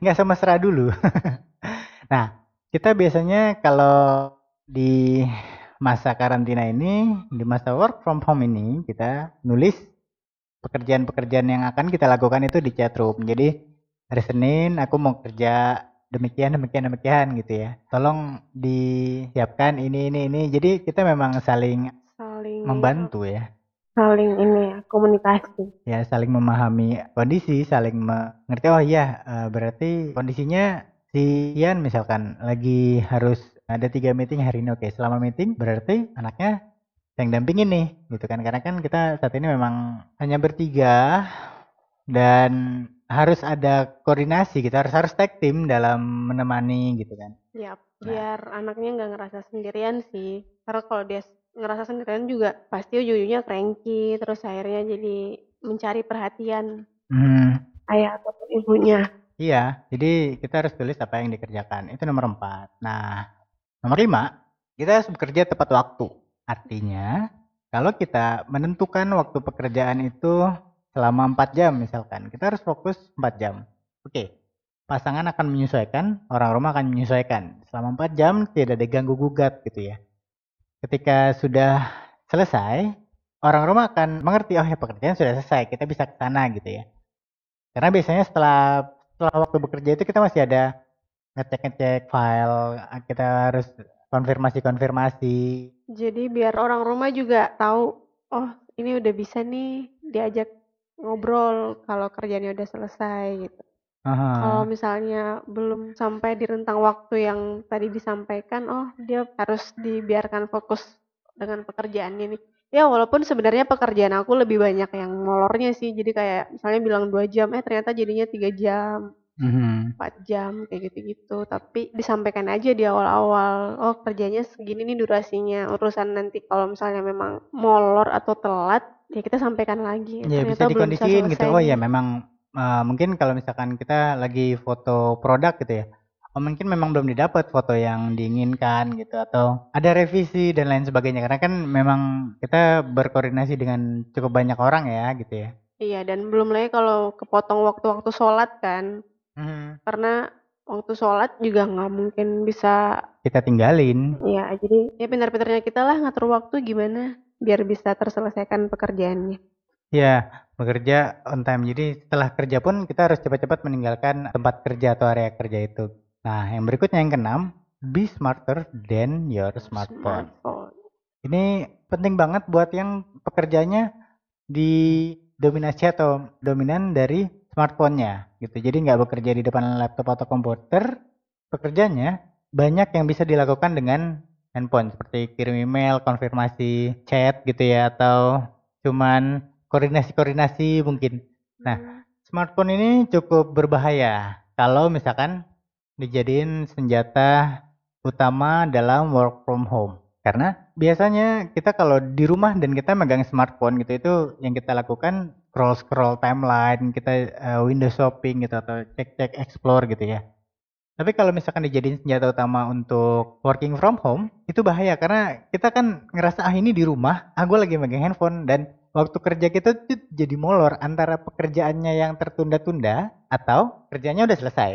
nggak semesra dulu. nah, kita biasanya kalau di masa karantina ini, di masa work from home ini, kita nulis pekerjaan-pekerjaan yang akan kita lakukan itu di chatroom. Jadi hari Senin aku mau kerja demikian demikian demikian gitu ya. Tolong disiapkan ini ini ini. Jadi kita memang saling
saling
membantu ya.
saling ini ya, komunikasi.
Ya saling memahami kondisi, saling mengerti. Oh iya, eh, berarti kondisinya si Ian misalkan lagi harus ada tiga meeting hari ini. Oke, selama meeting berarti anaknya yang dampingin nih, gitu kan? Karena kan kita saat ini memang hanya bertiga dan harus ada koordinasi gitu, harus harus tag team dalam menemani gitu kan.
Ya,
Nah.
biar anaknya nggak ngerasa sendirian sih. Karena kalau dia ngerasa sendirian juga pasti ujung-ujungnya cranky, terus akhirnya jadi mencari perhatian
Hmm,
ayah ataupun ibunya.
Iya, jadi kita harus tulis apa yang dikerjakan. Itu nomor empat. Nah, nomor lima, kita harus bekerja tepat waktu. Artinya, kalau kita menentukan waktu pekerjaan itu selama 4 jam misalkan, kita harus fokus 4 jam. Oke, pasangan akan menyesuaikan, orang rumah akan menyesuaikan. Selama 4 jam tidak diganggu gugat gitu ya. Ketika sudah selesai, orang rumah akan mengerti, oh ya pekerjaan sudah selesai, kita bisa ke sana gitu ya. Karena biasanya setelah setelah waktu bekerja itu kita masih ada ngecek-ngecek file, kita harus konfirmasi-konfirmasi.
Jadi biar orang rumah juga tahu, oh ini udah bisa nih diajak ngobrol kalau kerjanya udah selesai gitu. Kalau misalnya belum sampai di rentang waktu yang tadi disampaikan, oh dia harus dibiarkan fokus dengan pekerjaannya nih. Ya walaupun sebenarnya pekerjaan aku lebih banyak yang molornya sih. Jadi kayak misalnya bilang dua jam, eh ternyata jadinya tiga jam,
Mhm.
4 jam kayak gitu-gitu. Tapi disampaikan aja di awal-awal, oh kerjanya segini nih durasinya. Urusan nanti kalau misalnya memang molor atau telat, ya kita sampaikan lagi.
Ya bisa
Ternyata bisa
dikondisiin gitu. Oh ya memang eh, mungkin kalau misalkan kita lagi foto produk gitu ya. Oh mungkin memang belum didapat foto yang diinginkan gitu atau ada revisi dan lain sebagainya karena kan memang kita berkoordinasi dengan cukup banyak orang ya gitu ya.
Iya, dan belum lagi kalau kepotong waktu-waktu sholat kan.
Mhm.
Karena waktu sholat juga nggak mungkin bisa,
Kita tinggalin.
ya jadi ya pintar-pintarnya kita lah ngatur waktu gimana biar bisa terselesaikan pekerjaannya.
Ya, bekerja on time. Jadi setelah kerja pun kita harus cepat-cepat meninggalkan tempat kerja atau area kerja itu. Nah, yang berikutnya yang keenam, be smarter than your smartphone.
Smartphone.
Ini penting banget buat yang pekerjaannya didominasi atau dominan dari smartphone-nya gitu. Jadi nggak bekerja di depan laptop atau komputer, pekerjaannya banyak yang bisa dilakukan dengan handphone seperti kirim email, konfirmasi chat gitu ya atau cuman koordinasi-koordinasi mungkin. Nah,
Hmm.
Smartphone ini cukup berbahaya kalau misalkan dijadiin senjata utama dalam work from home. Karena biasanya kita kalau di rumah dan kita megang smartphone gitu itu yang kita lakukan scroll scroll timeline, kita eh, window shopping gitu atau cek-cek explore gitu ya. Tapi kalau misalkan dijadiin senjata utama untuk working from home, itu bahaya karena kita kan ngerasa ah ini di rumah, ah gue lagi megang handphone dan waktu kerja kita jadi molor antara pekerjaannya yang tertunda-tunda atau kerjanya udah selesai.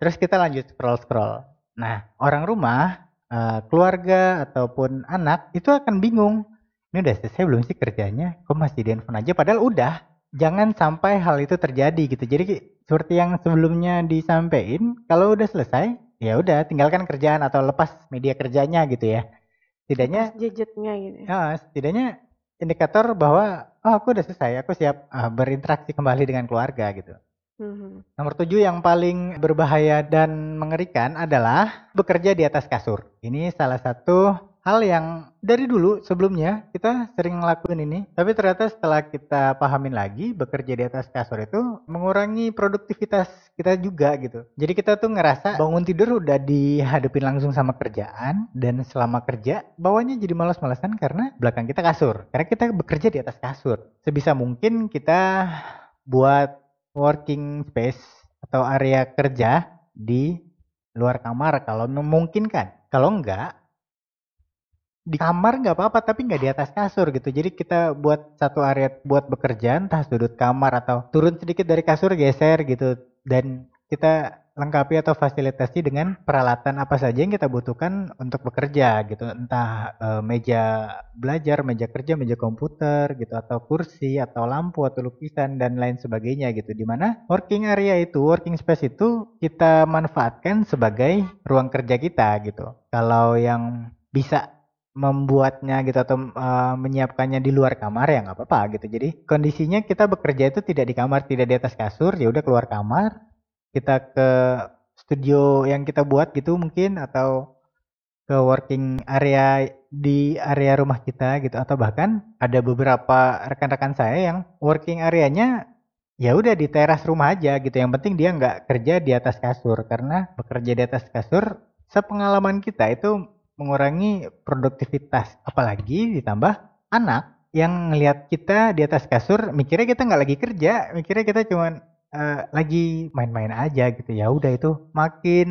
Terus kita lanjut scroll-scroll. Nah, orang rumah, eh, keluarga ataupun anak itu akan bingung. Ini udah selesai belum sih kerjanya? Kok masih di handphone aja? Padahal udah jangan sampai hal itu terjadi gitu. Jadi seperti yang sebelumnya disampaikan, kalau udah selesai, ya udah tinggalkan kerjaan atau lepas media kerjanya gitu ya. Setidaknya
gadgetnya gitu.
Ya, setidaknya indikator bahwa oh aku udah selesai, aku siap uh, berinteraksi kembali dengan keluarga gitu. Hmm. Nomor tujuh yang paling berbahaya dan mengerikan adalah bekerja di atas kasur. Ini salah satu hal yang dari dulu sebelumnya kita sering ngelakuin ini, tapi ternyata setelah kita pahamin lagi bekerja di atas kasur itu mengurangi produktivitas kita juga gitu. Jadi kita tuh ngerasa bangun tidur udah dihadapin langsung sama kerjaan dan selama kerja bawahnya jadi malas-malasan karena belakang kita kasur. Karena kita bekerja di atas kasur. Sebisa mungkin kita buat working space atau area kerja di luar kamar kalau memungkinkan. Kalau enggak, di kamar nggak apa-apa tapi nggak di atas kasur gitu. Jadi kita buat satu area buat bekerja entah sudut kamar atau turun sedikit dari kasur geser gitu. Dan kita lengkapi atau fasilitasi dengan peralatan apa saja yang kita butuhkan untuk bekerja gitu. Entah e, meja belajar meja kerja meja komputer gitu atau kursi atau lampu atau lukisan dan lain sebagainya gitu. Di mana working area itu working space itu kita manfaatkan sebagai ruang kerja kita gitu. Kalau yang bisa membuatnya gitu atau e, menyiapkannya di luar kamar ya nggak apa-apa gitu. Jadi kondisinya kita bekerja itu tidak di kamar tidak di atas kasur ya udah keluar kamar kita ke studio yang kita buat gitu mungkin atau ke working area di area rumah kita gitu. Atau bahkan ada beberapa rekan-rekan saya yang working areanya ya udah di teras rumah aja gitu. Yang penting dia nggak kerja di atas kasur. Karena bekerja di atas kasur sepengalaman kita itu mengurangi produktivitas apalagi ditambah anak yang ngelihat kita di atas kasur mikirnya kita nggak lagi kerja mikirnya kita cuman uh, lagi main-main aja gitu ya udah itu makin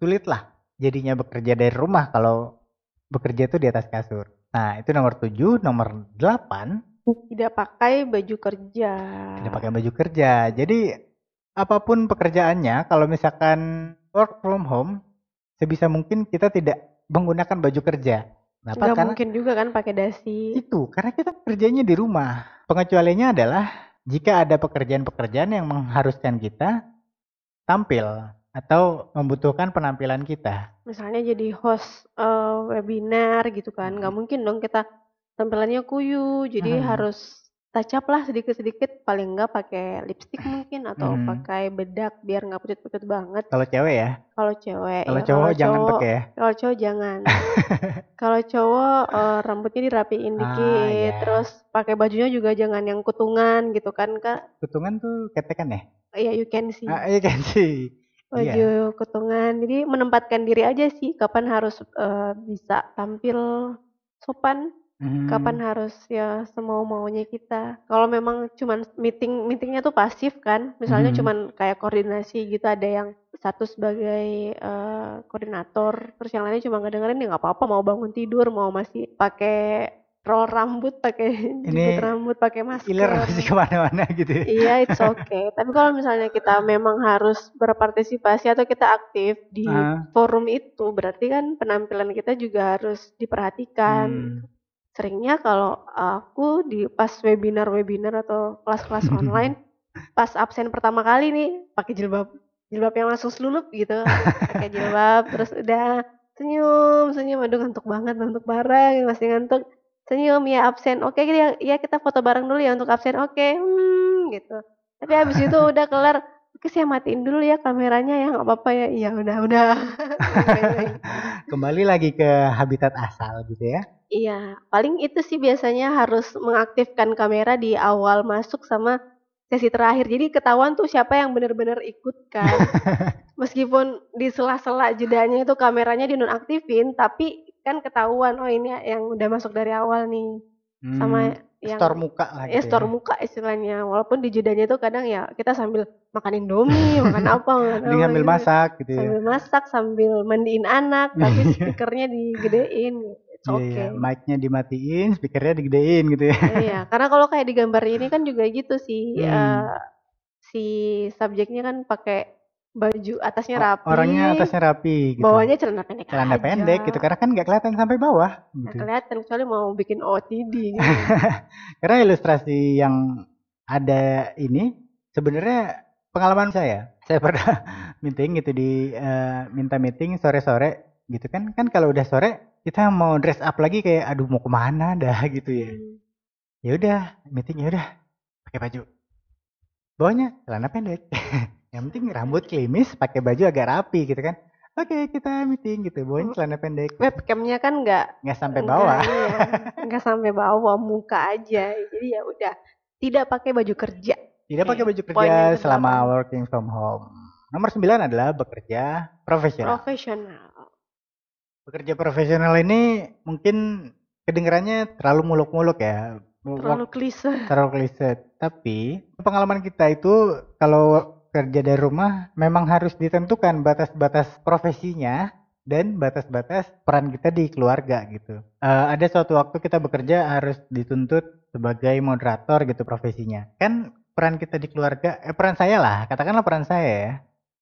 sulit lah jadinya bekerja dari rumah kalau bekerja itu di atas kasur. Nah, itu nomor 7, nomor 8
tidak pakai baju kerja.
Tidak pakai baju kerja. Jadi apa pun pekerjaannya kalau misalkan work from home sebisa mungkin kita tidak menggunakan baju kerja.
Kenapa? Nggak karena mungkin juga kan pakai dasi.
Itu karena kita kerjanya di rumah. Pengecualiannya adalah jika ada pekerjaan-pekerjaan yang mengharuskan kita tampil atau membutuhkan penampilan kita.
Misalnya jadi host uh, webinar gitu kan, nggak mungkin dong kita tampilannya kuyu, jadi hmm. harus touch up lah sedikit-sedikit paling enggak pakai lipstick mungkin atau hmm. pakai bedak biar nggak pucat-pucat banget.
Kalau cewek ya?
Kalau cewek.
Kalau ya. cowok jangan pakai ya?
Kalau cowok jangan. kalau cowok uh, rambutnya dirapiin ah, dikit, ah, yeah. terus pakai bajunya juga jangan yang kutungan gitu kan kak?
Kutungan tuh ketekan ya?
Iya you can see.
Ah, you can see.
Baju yeah. kutungan, jadi menempatkan diri aja sih kapan harus uh, bisa tampil sopan Hmm. Kapan harus ya semau maunya kita. Kalau memang cuman meeting meetingnya tuh pasif kan, misalnya hmm. cuman kayak koordinasi gitu ada yang satu sebagai uh, koordinator, terus yang lainnya cuma ngedengerin ya nggak apa-apa mau bangun tidur, mau masih pakai roll rambut, pakai jepit rambut, pakai masker.
Iler masih ke mana-mana gitu. Ya.
Iya, it's okay. Tapi kalau misalnya kita memang harus berpartisipasi atau kita aktif di uh. forum itu, berarti kan penampilan kita juga harus diperhatikan. Hmm seringnya kalau aku di pas webinar-webinar atau kelas-kelas online pas absen pertama kali nih pakai jilbab jilbab yang langsung selulup gitu. Pakai jilbab terus udah senyum senyum. Aduh ngantuk banget ngantuk bareng masih ngantuk. Senyum ya absen. Oke ya, ya kita foto bareng dulu ya untuk absen. Oke hmm, gitu. Tapi habis itu udah kelar. Oke saya matiin dulu ya kameranya ya nggak apa-apa ya. Iya udah udah.
Kembali lagi ke habitat asal gitu ya
Iya, paling itu sih biasanya harus mengaktifkan kamera di awal masuk sama sesi terakhir. Jadi ketahuan tuh siapa yang benar-benar ikut kan. Meskipun di sela-sela jedanya itu kameranya dinonaktifin, tapi kan ketahuan oh ini yang udah masuk dari awal nih. Hmm, sama yang
store muka lah
gitu ya, store ya. muka istilahnya. Walaupun di jedanya itu kadang ya kita sambil makan indomie, makan apa, makan
apa. Sambil gitu. masak gitu
ya. Sambil masak, sambil mandiin anak, tapi speakernya digedein gitu.
Oke. Okay. Iya, mic-nya dimatiin, speakernya digedein gitu ya.
Iya, karena kalau kayak di gambar ini kan juga gitu sih. Hmm. Uh, si subjeknya kan pakai baju atasnya rapi.
Orangnya atasnya rapi.
Gitu. Bawahnya celana pendek.
Celana aja. pendek gitu, karena kan nggak kelihatan sampai bawah.
Gitu. Nggak kelihatan kecuali mau bikin OTD. Gitu.
karena ilustrasi yang ada ini sebenarnya pengalaman saya. Saya pernah meeting gitu di uh, minta meeting sore-sore gitu kan. Kan kalau udah sore kita mau dress up lagi kayak aduh mau ke mana dah? gitu ya. Hmm. Ya udah meeting ya udah pakai baju. Bawahnya celana pendek. Yang penting rambut klimis, pakai baju agak rapi gitu kan. Oke okay, kita meeting gitu. Bawain oh. celana pendek.
Webcamnya kan nggak
nggak sampai bawah.
iya, nggak sampai bawah muka aja. Jadi ya udah tidak pakai baju kerja.
Tidak pakai baju kerja selama working from home. Nomor sembilan adalah bekerja profesional.
Profesional
bekerja profesional ini mungkin kedengarannya terlalu muluk-muluk ya
terlalu klise
terlalu klise tapi pengalaman kita itu kalau kerja dari rumah memang harus ditentukan batas-batas profesinya dan batas-batas peran kita di keluarga gitu. Uh, ada suatu waktu kita bekerja harus dituntut sebagai moderator gitu profesinya. Kan peran kita di keluarga, eh peran saya lah, katakanlah peran saya ya.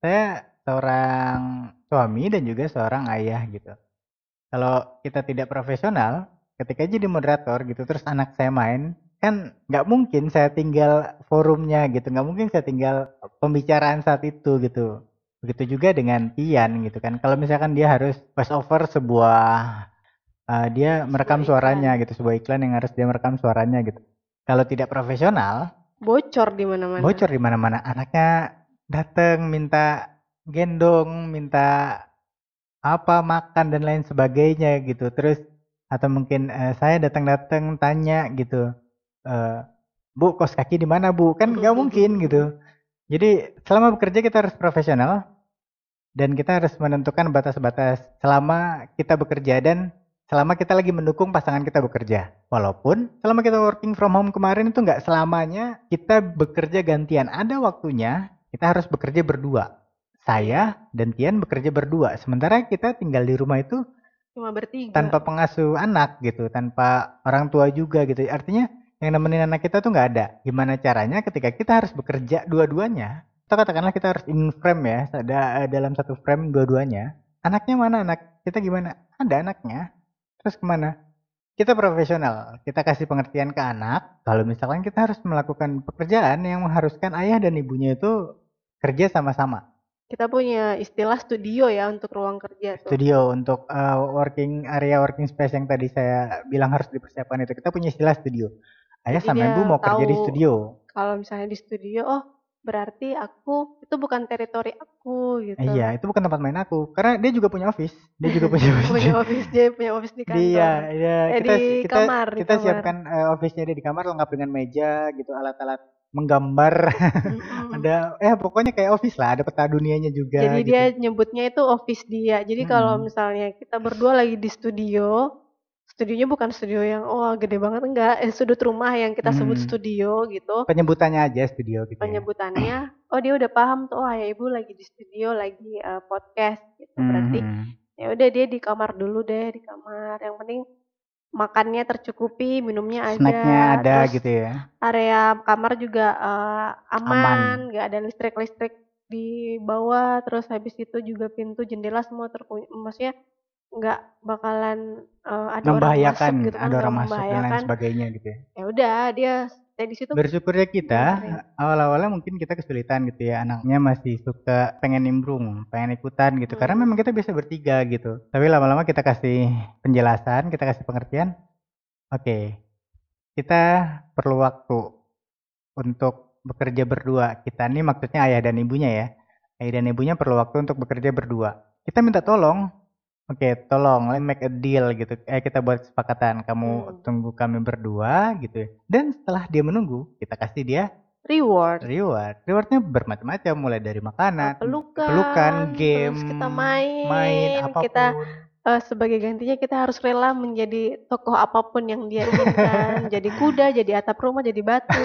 Saya seorang suami dan juga seorang ayah gitu. Kalau kita tidak profesional, ketika jadi moderator gitu, terus anak saya main, kan nggak mungkin saya tinggal forumnya gitu. Nggak mungkin saya tinggal pembicaraan saat itu gitu. Begitu juga dengan Tian gitu kan. Kalau misalkan dia harus voice over sebuah uh, dia merekam sebuah suaranya iklan. gitu sebuah iklan yang harus dia merekam suaranya gitu. Kalau tidak profesional
bocor di mana-mana.
bocor di mana-mana. Anaknya datang minta gendong minta apa makan dan lain sebagainya gitu terus atau mungkin uh, saya datang-datang tanya gitu uh, bu kos kaki di mana bu kan nggak mungkin gitu jadi selama bekerja kita harus profesional dan kita harus menentukan batas-batas selama kita bekerja dan selama kita lagi mendukung pasangan kita bekerja. Walaupun selama kita working from home kemarin itu nggak selamanya kita bekerja gantian. Ada waktunya kita harus bekerja berdua. Saya dan Tian bekerja berdua. Sementara kita tinggal di rumah itu
cuma bertiga.
Tanpa pengasuh anak gitu, tanpa orang tua juga gitu. Artinya yang nemenin anak kita tuh nggak ada. Gimana caranya ketika kita harus bekerja dua-duanya, atau katakanlah kita harus in frame ya, ada eh, dalam satu frame dua-duanya. Anaknya mana anak? Kita gimana? Ada anaknya. Terus ke mana? Kita profesional, kita kasih pengertian ke anak. Kalau misalkan kita harus melakukan pekerjaan yang mengharuskan ayah dan ibunya itu kerja sama-sama.
Kita punya istilah studio ya untuk ruang kerja.
Tuh. Studio untuk uh, working area working space yang tadi saya bilang harus dipersiapkan itu. Kita punya istilah studio. Ayah sama ibu mau kerja di studio.
Kalau misalnya di studio oh berarti aku itu bukan teritori aku gitu.
Iya itu bukan tempat main aku. Karena dia juga punya office. Dia juga punya office
punya office dia punya office di kantor.
iya iya
eh, kita di
kita
kamar,
kita
di
siapkan uh, office-nya dia di kamar lengkap dengan meja gitu alat-alat menggambar mm-hmm. ada eh pokoknya kayak office lah ada peta dunianya juga
jadi
gitu.
dia nyebutnya itu office dia jadi hmm. kalau misalnya kita berdua lagi di studio studionya bukan studio yang oh gede banget enggak eh, sudut rumah yang kita sebut hmm. studio gitu
penyebutannya aja studio gitu
ya. penyebutannya ya. oh dia udah paham tuh oh ayah ibu lagi di studio lagi uh, podcast gitu hmm. berarti ya udah dia di kamar dulu deh di kamar yang penting makannya tercukupi minumnya ada
snacknya ada gitu ya.
area kamar juga uh, aman nggak ada listrik listrik di bawah terus habis itu juga pintu jendela semua terkunci maksudnya nggak bakalan uh, ada orang masuk gitu
kan, ada orang masuk dan lain sebagainya gitu ya.
Ya udah dia stay di situ.
Bersyukurnya kita awal-awalnya mungkin kita kesulitan gitu ya anaknya masih suka pengen nimbrung, pengen ikutan gitu. Hmm. Karena memang kita biasa bertiga gitu. Tapi lama-lama kita kasih penjelasan, kita kasih pengertian. Oke, okay, kita perlu waktu untuk bekerja berdua. Kita nih maksudnya ayah dan ibunya ya. Ayah dan ibunya perlu waktu untuk bekerja berdua. Kita minta tolong Oke, tolong let make a deal gitu. Eh kita buat kesepakatan. Kamu hmm. tunggu kami berdua gitu. Ya. Dan setelah dia menunggu, kita kasih dia
reward.
Reward. Rewardnya bermacam-macam, mulai dari makanan,
pelukan,
pelukan game,
terus kita main,
main apa pun.
kita uh, sebagai gantinya kita harus rela menjadi tokoh apa pun yang dia inginkan. jadi kuda, jadi atap rumah, jadi batu.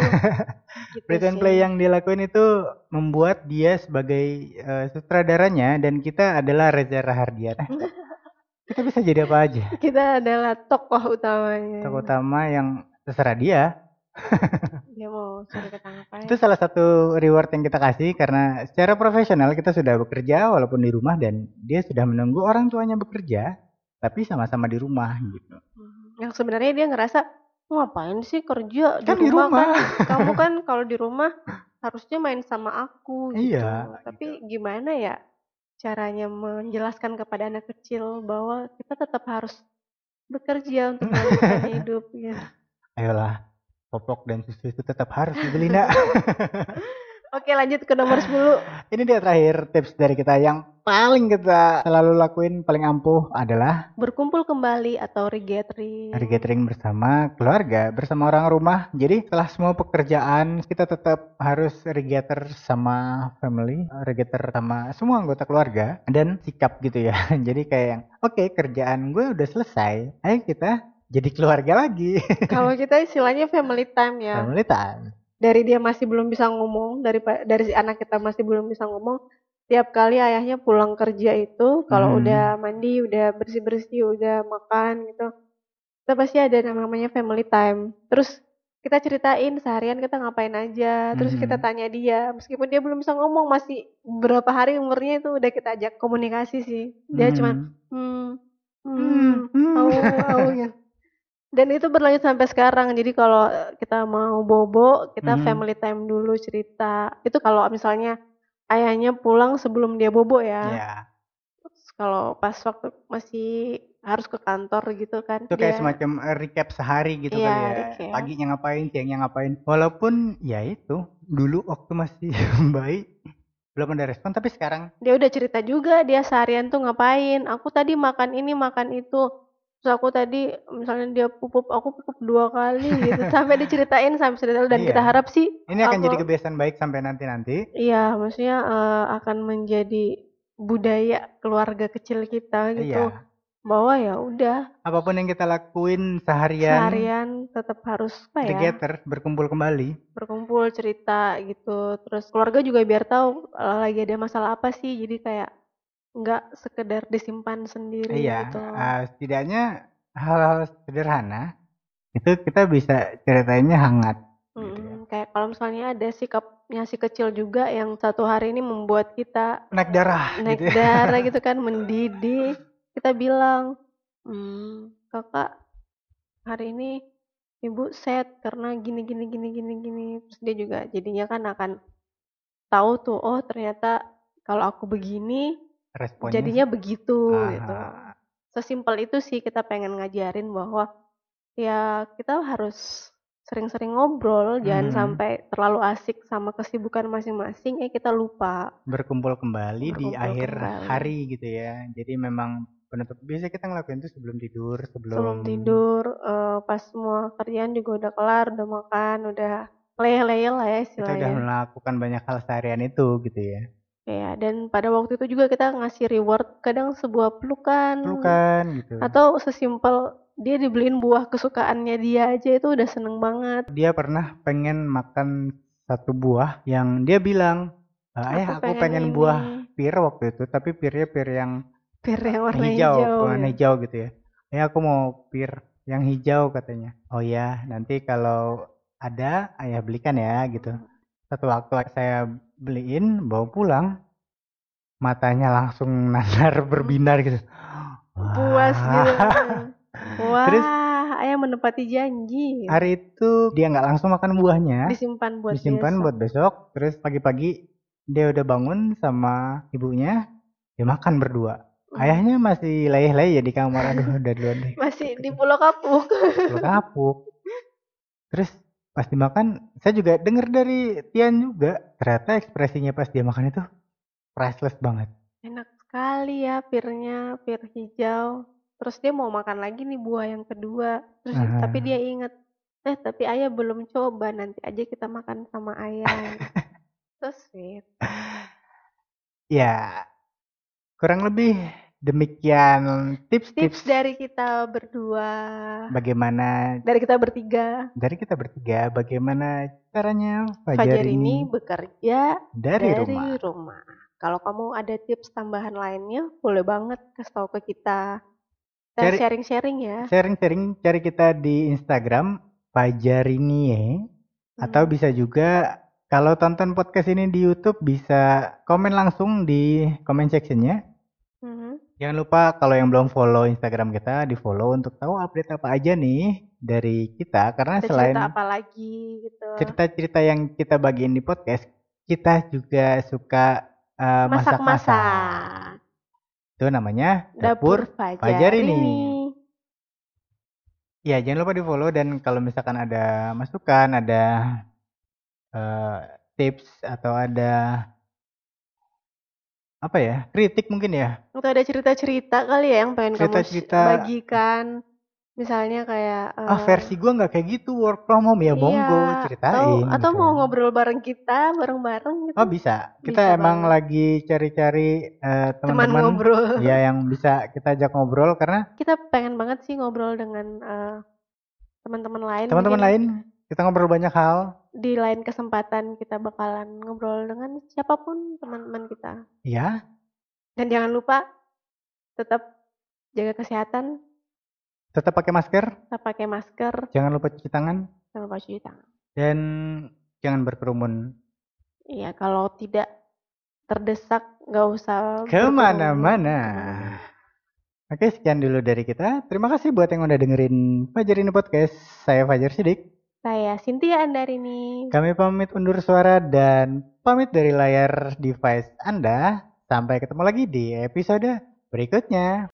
gitu Pretend play yang dia lakuin itu membuat dia sebagai uh, sutradaranya dan kita adalah Reza Rahardian. Kita bisa jadi apa aja.
Kita adalah tokoh utamanya.
Tokoh utama yang terserah dia.
dia mau cari
apa Itu salah satu reward yang kita kasih karena secara profesional kita sudah bekerja walaupun di rumah dan dia sudah menunggu orang tuanya bekerja tapi sama-sama di rumah gitu.
Hmm. Yang sebenarnya dia ngerasa ngapain sih kerja
Kan di rumah.
kan kamu kan kalau di rumah harusnya main sama aku gitu.
Iya,
Tapi gimana ya caranya menjelaskan kepada anak kecil bahwa kita tetap harus bekerja untuk melanjutkan hidup ya.
Ayolah, popok dan susu itu tetap harus dibeli, Nak.
Oke, lanjut ke nomor 10.
Ini dia terakhir tips dari kita yang paling kita selalu lakuin paling ampuh adalah
Berkumpul kembali atau regathering.
regathering bersama keluarga, bersama orang rumah. Jadi setelah semua pekerjaan kita tetap harus regather sama family, regather sama semua anggota keluarga dan sikap gitu ya. Jadi kayak yang oke kerjaan gue udah selesai, ayo kita jadi keluarga lagi.
Kalau kita istilahnya family time ya.
family time.
Dari dia masih belum bisa ngomong, dari dari si anak kita masih belum bisa ngomong, tiap kali ayahnya pulang kerja itu kalau
Hmm.
udah mandi, udah bersih-bersih, udah makan gitu. Kita pasti ada yang namanya family time. Terus kita ceritain seharian kita ngapain aja, terus kita
Mhm.
tanya dia, meskipun dia belum bisa ngomong, masih berapa hari umurnya itu udah kita ajak komunikasi sih. Dia cuman
Hmm.
hmm, hmm,
Hmm.
au, au, gitu. Dan itu berlanjut sampai sekarang. Jadi kalau kita mau bobo, kita
Mhm.
family time dulu cerita. Itu kalau misalnya ayahnya pulang sebelum dia bobo ya.
Ya,
Terus kalau pas waktu masih harus ke kantor gitu kan.
itu kayak
dia-
semacam eh, recap sehari gitu
Iya,
kali ya.
recap.
Paginya ngapain, siangnya ngapain. Walaupun ya itu dulu waktu masih bayi belum ada respon, tapi sekarang
dia udah cerita juga dia seharian tuh ngapain. Aku tadi makan ini, makan itu. Terus aku tadi misalnya dia pupup, aku pupup dua kali gitu. Sampai diceritain sampai sedetail dan
Iya.
kita harap sih
ini akan
aku-
jadi kebiasaan baik sampai nanti-nanti.
Iya, maksudnya eh, akan menjadi budaya keluarga kecil kita gitu.
Iya.
Bahwa ya udah
Apa pun yang kita lakuin seharian,
seharian tetap harus apa ya?
together, berkumpul kembali.
Berkumpul cerita gitu. Terus keluarga juga biar tahu eh, lagi ada masalah apa sih. Jadi kayak nggak sekedar disimpan sendiri
Iya,
gitu.
ah, setidaknya hal-hal sederhana itu kita bisa ceritainnya hangat. gitu ya.
Kayak kalau misalnya ada sikapnya si kecil juga yang satu hari ini membuat kita
Naik darah
naik
gitu ya.
darah gitu kan mendidih kita bilang hmm, kakak hari ini ibu set karena gini gini gini gini gini terus dia juga jadinya kan akan tahu tuh oh ternyata kalau aku begini
Responnya
jadinya begitu
ah,
gitu sesimpel itu sih kita pengen ngajarin bahwa ya kita harus sering-sering ngobrol jangan
Mhm.
sampai terlalu asik sama kesibukan masing-masing eh kita lupa
berkumpul kembali di
Berkumpul
akhir
kembali.
hari gitu ya. Jadi memang penutup biasa kita ngelakuin itu sebelum tidur, sebelum,
sebelum tidur eh, pas semua kerjaan juga udah kelar udah makan udah leyeh-leyeh lah ya
kita udah
istilahnya
melakukan banyak hal seharian itu gitu ya.
Ya dan pada waktu itu juga kita ngasih reward kadang sebuah pelukan
Pelukan gitu.
atau sesimpel dia dibeliin buah kesukaannya dia aja itu udah seneng banget
Dia pernah pengen makan satu buah yang dia bilang, "Ah, ayah aku pengen,
ini."
buah pir waktu itu, tapi pirnya pir yang
pir yang warna
hijau,
hijau,
warna
ya.
hijau gitu ya. Ya aku mau pir yang hijau katanya. Oh ya, nanti kalau ada ayah belikan ya gitu. Satu waktu saya beliin bawa pulang, matanya langsung nanar berbinar gitu.
puas gitu wah
Terus
ayah menepati janji
hari itu dia nggak langsung makan buahnya,
disimpan buat
disimpan
besok.
buat besok. Terus pagi-pagi dia udah bangun sama ibunya, dia makan berdua.
Hmm.
Ayahnya masih leyeh-leyeh di kamar. Aduh, udah duluan deh.
masih di Pulau Kapuk
Pulau kapuk. Terus pas dimakan, saya juga denger dari Tian juga. Ternyata ekspresinya pas dia makan itu priceless banget.
enak sekali ya pirnya pir hijau terus dia mau makan lagi nih buah yang kedua terus
Ah.
tapi dia inget eh tapi ayah belum coba nanti aja kita makan sama ayah so sweet
Ya, kurang lebih demikian
tips
tips-tips
dari kita berdua
bagaimana
dari kita bertiga
dari kita bertiga bagaimana caranya
Fajar
Fajar
ini
ini
bekerja
dari,
dari
rumah.
rumah. Kalau kamu ada tips tambahan lainnya, boleh banget kasih tahu ke kita. Sharing-sharing ya.
Sharing-sharing cari kita di Instagram Fajarinie atau
Hmm.
bisa juga kalau tonton podcast ini di YouTube bisa komen langsung di comment sectionnya. Jangan lupa kalau yang belum follow Instagram kita di follow untuk tahu update apa aja nih dari kita karena
Ada
selain
cerita apa lagi gitu.
cerita-cerita yang kita bagiin di podcast, kita juga suka eh, masak-masak. Itu namanya
Dapur
Dapur
Fajar,
Fajar ini.
ini.
Ya, jangan lupa di follow dan kalau misalkan ada masukan, ada eh, tips atau ada apa ya, kritik mungkin ya.
Atau ada cerita-cerita kali ya yang pengen kamu sh-
Cerita-cerita.
bagikan. Misalnya kayak
Ah,
eh,
versi gua nggak kayak gitu, work from home ya, monggo
iya,
ceritain.
Atau, atau
gitu.
mau ngobrol bareng kita, bareng-bareng gitu.
Oh bisa, kita
Bisa
emang
banget.
lagi cari-cari
Teman
teman-teman
ngobrol.
ya yang bisa kita ajak ngobrol karena
Kita pengen banget sih ngobrol dengan eh, teman-teman lain.
teman-teman lain kita ngobrol banyak hal.
Di lain kesempatan kita bakalan ngobrol dengan siapa pun teman-teman kita.
Ya,
Dan jangan lupa tetap jaga kesehatan,
tetap pakai masker,
tetap pakai masker,
jangan lupa cuci tangan
jangan lupa cuci tangan.
dan jangan berkerumun
Iya, kalau tidak terdesak nggak usah berkerumun.
ke mana-mana. Oke, sekian dulu dari kita. Terima kasih buat yang udah dengerin Fajar ini podcast. Saya Fajar Sidik.
Saya Cynthia Andarini.
Kami pamit undur suara dan pamit dari layar device Anda. Sampai ketemu lagi di episode berikutnya.